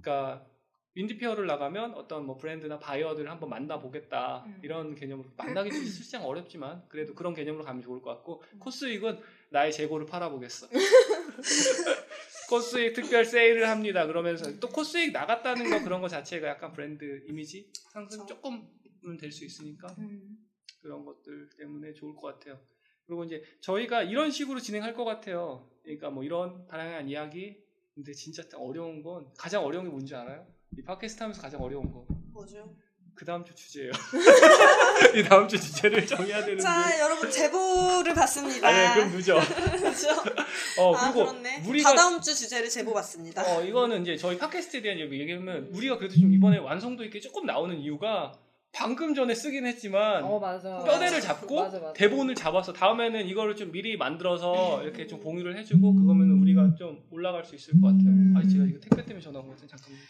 그러니까 인디페어를 나가면 어떤 뭐 브랜드나 바이어들을 한번 만나보겠다 음. 이런 개념으로 만나기 실상 어렵지만 그래도 그런 개념으로 가면 좋을 것 같고 음. 코스익은 나의 재고를 팔아보겠어 코스익 특별 세일을 합니다 그러면서 또 코스익 나갔다는 거 그런 거 자체가 약간 브랜드 이미지 상승. 조금은 될 수 있으니까 음. 그런 것들 때문에 좋을 것 같아요. 그리고 이제 저희가 이런 식으로 진행할 것 같아요. 그러니까 뭐 이런 다양한 이야기. 근데 진짜 어려운 건 가장 어려운 게 뭔지 알아요? 이 팟캐스트 하면서 가장 어려운 거. 뭐죠? 그 다음 주 주제예요. 이 다음 주 주제를 정해야 되는데. 자 여러분 제보를 받습니다 아니 그럼 늦어. 그렇죠? 어 아 그리고 그렇네 우리가 다다음 주 주제를 제보 받습니다 어 이거는 이제 저희 팟캐스트에 대한 얘기하면 우리가 그래도 좀 이번에 완성도 있게 조금 나오는 이유가 방금 전에 쓰긴 했지만 어 맞아. 뼈대를 잡고 맞아, 맞아. 대본을 잡아서 다음에는 이거를 좀 미리 만들어서 이렇게 좀 공유를 해주고 그거면 우리가 좀 올라갈 수 있을 것 같아요. 음. 아 제가 이거 택배 때문에 전화 온 거거든요. 잠깐만.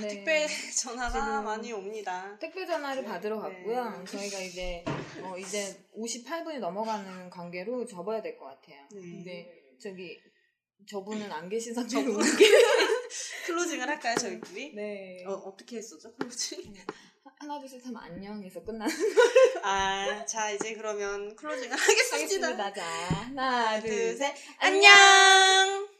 네. 택배 전화가 많이 옵니다 택배 전화를 받으러 네. 갔고요. 저희가 이제 어, 이제 58분이 넘어가는 관계로 접어야 될 것 같아요. 네. 근데 저기 저분은 안 계신 상태로 저분? 클로징을 할까요 저희끼리? 네. 어, 어떻게 했었죠 클로징? 하나 둘셋 하면 안녕해서 끝나는 아, 자 이제 그러면 클로징을 하겠습니다. 하겠습니다. 자 하나 둘 셋. 안녕.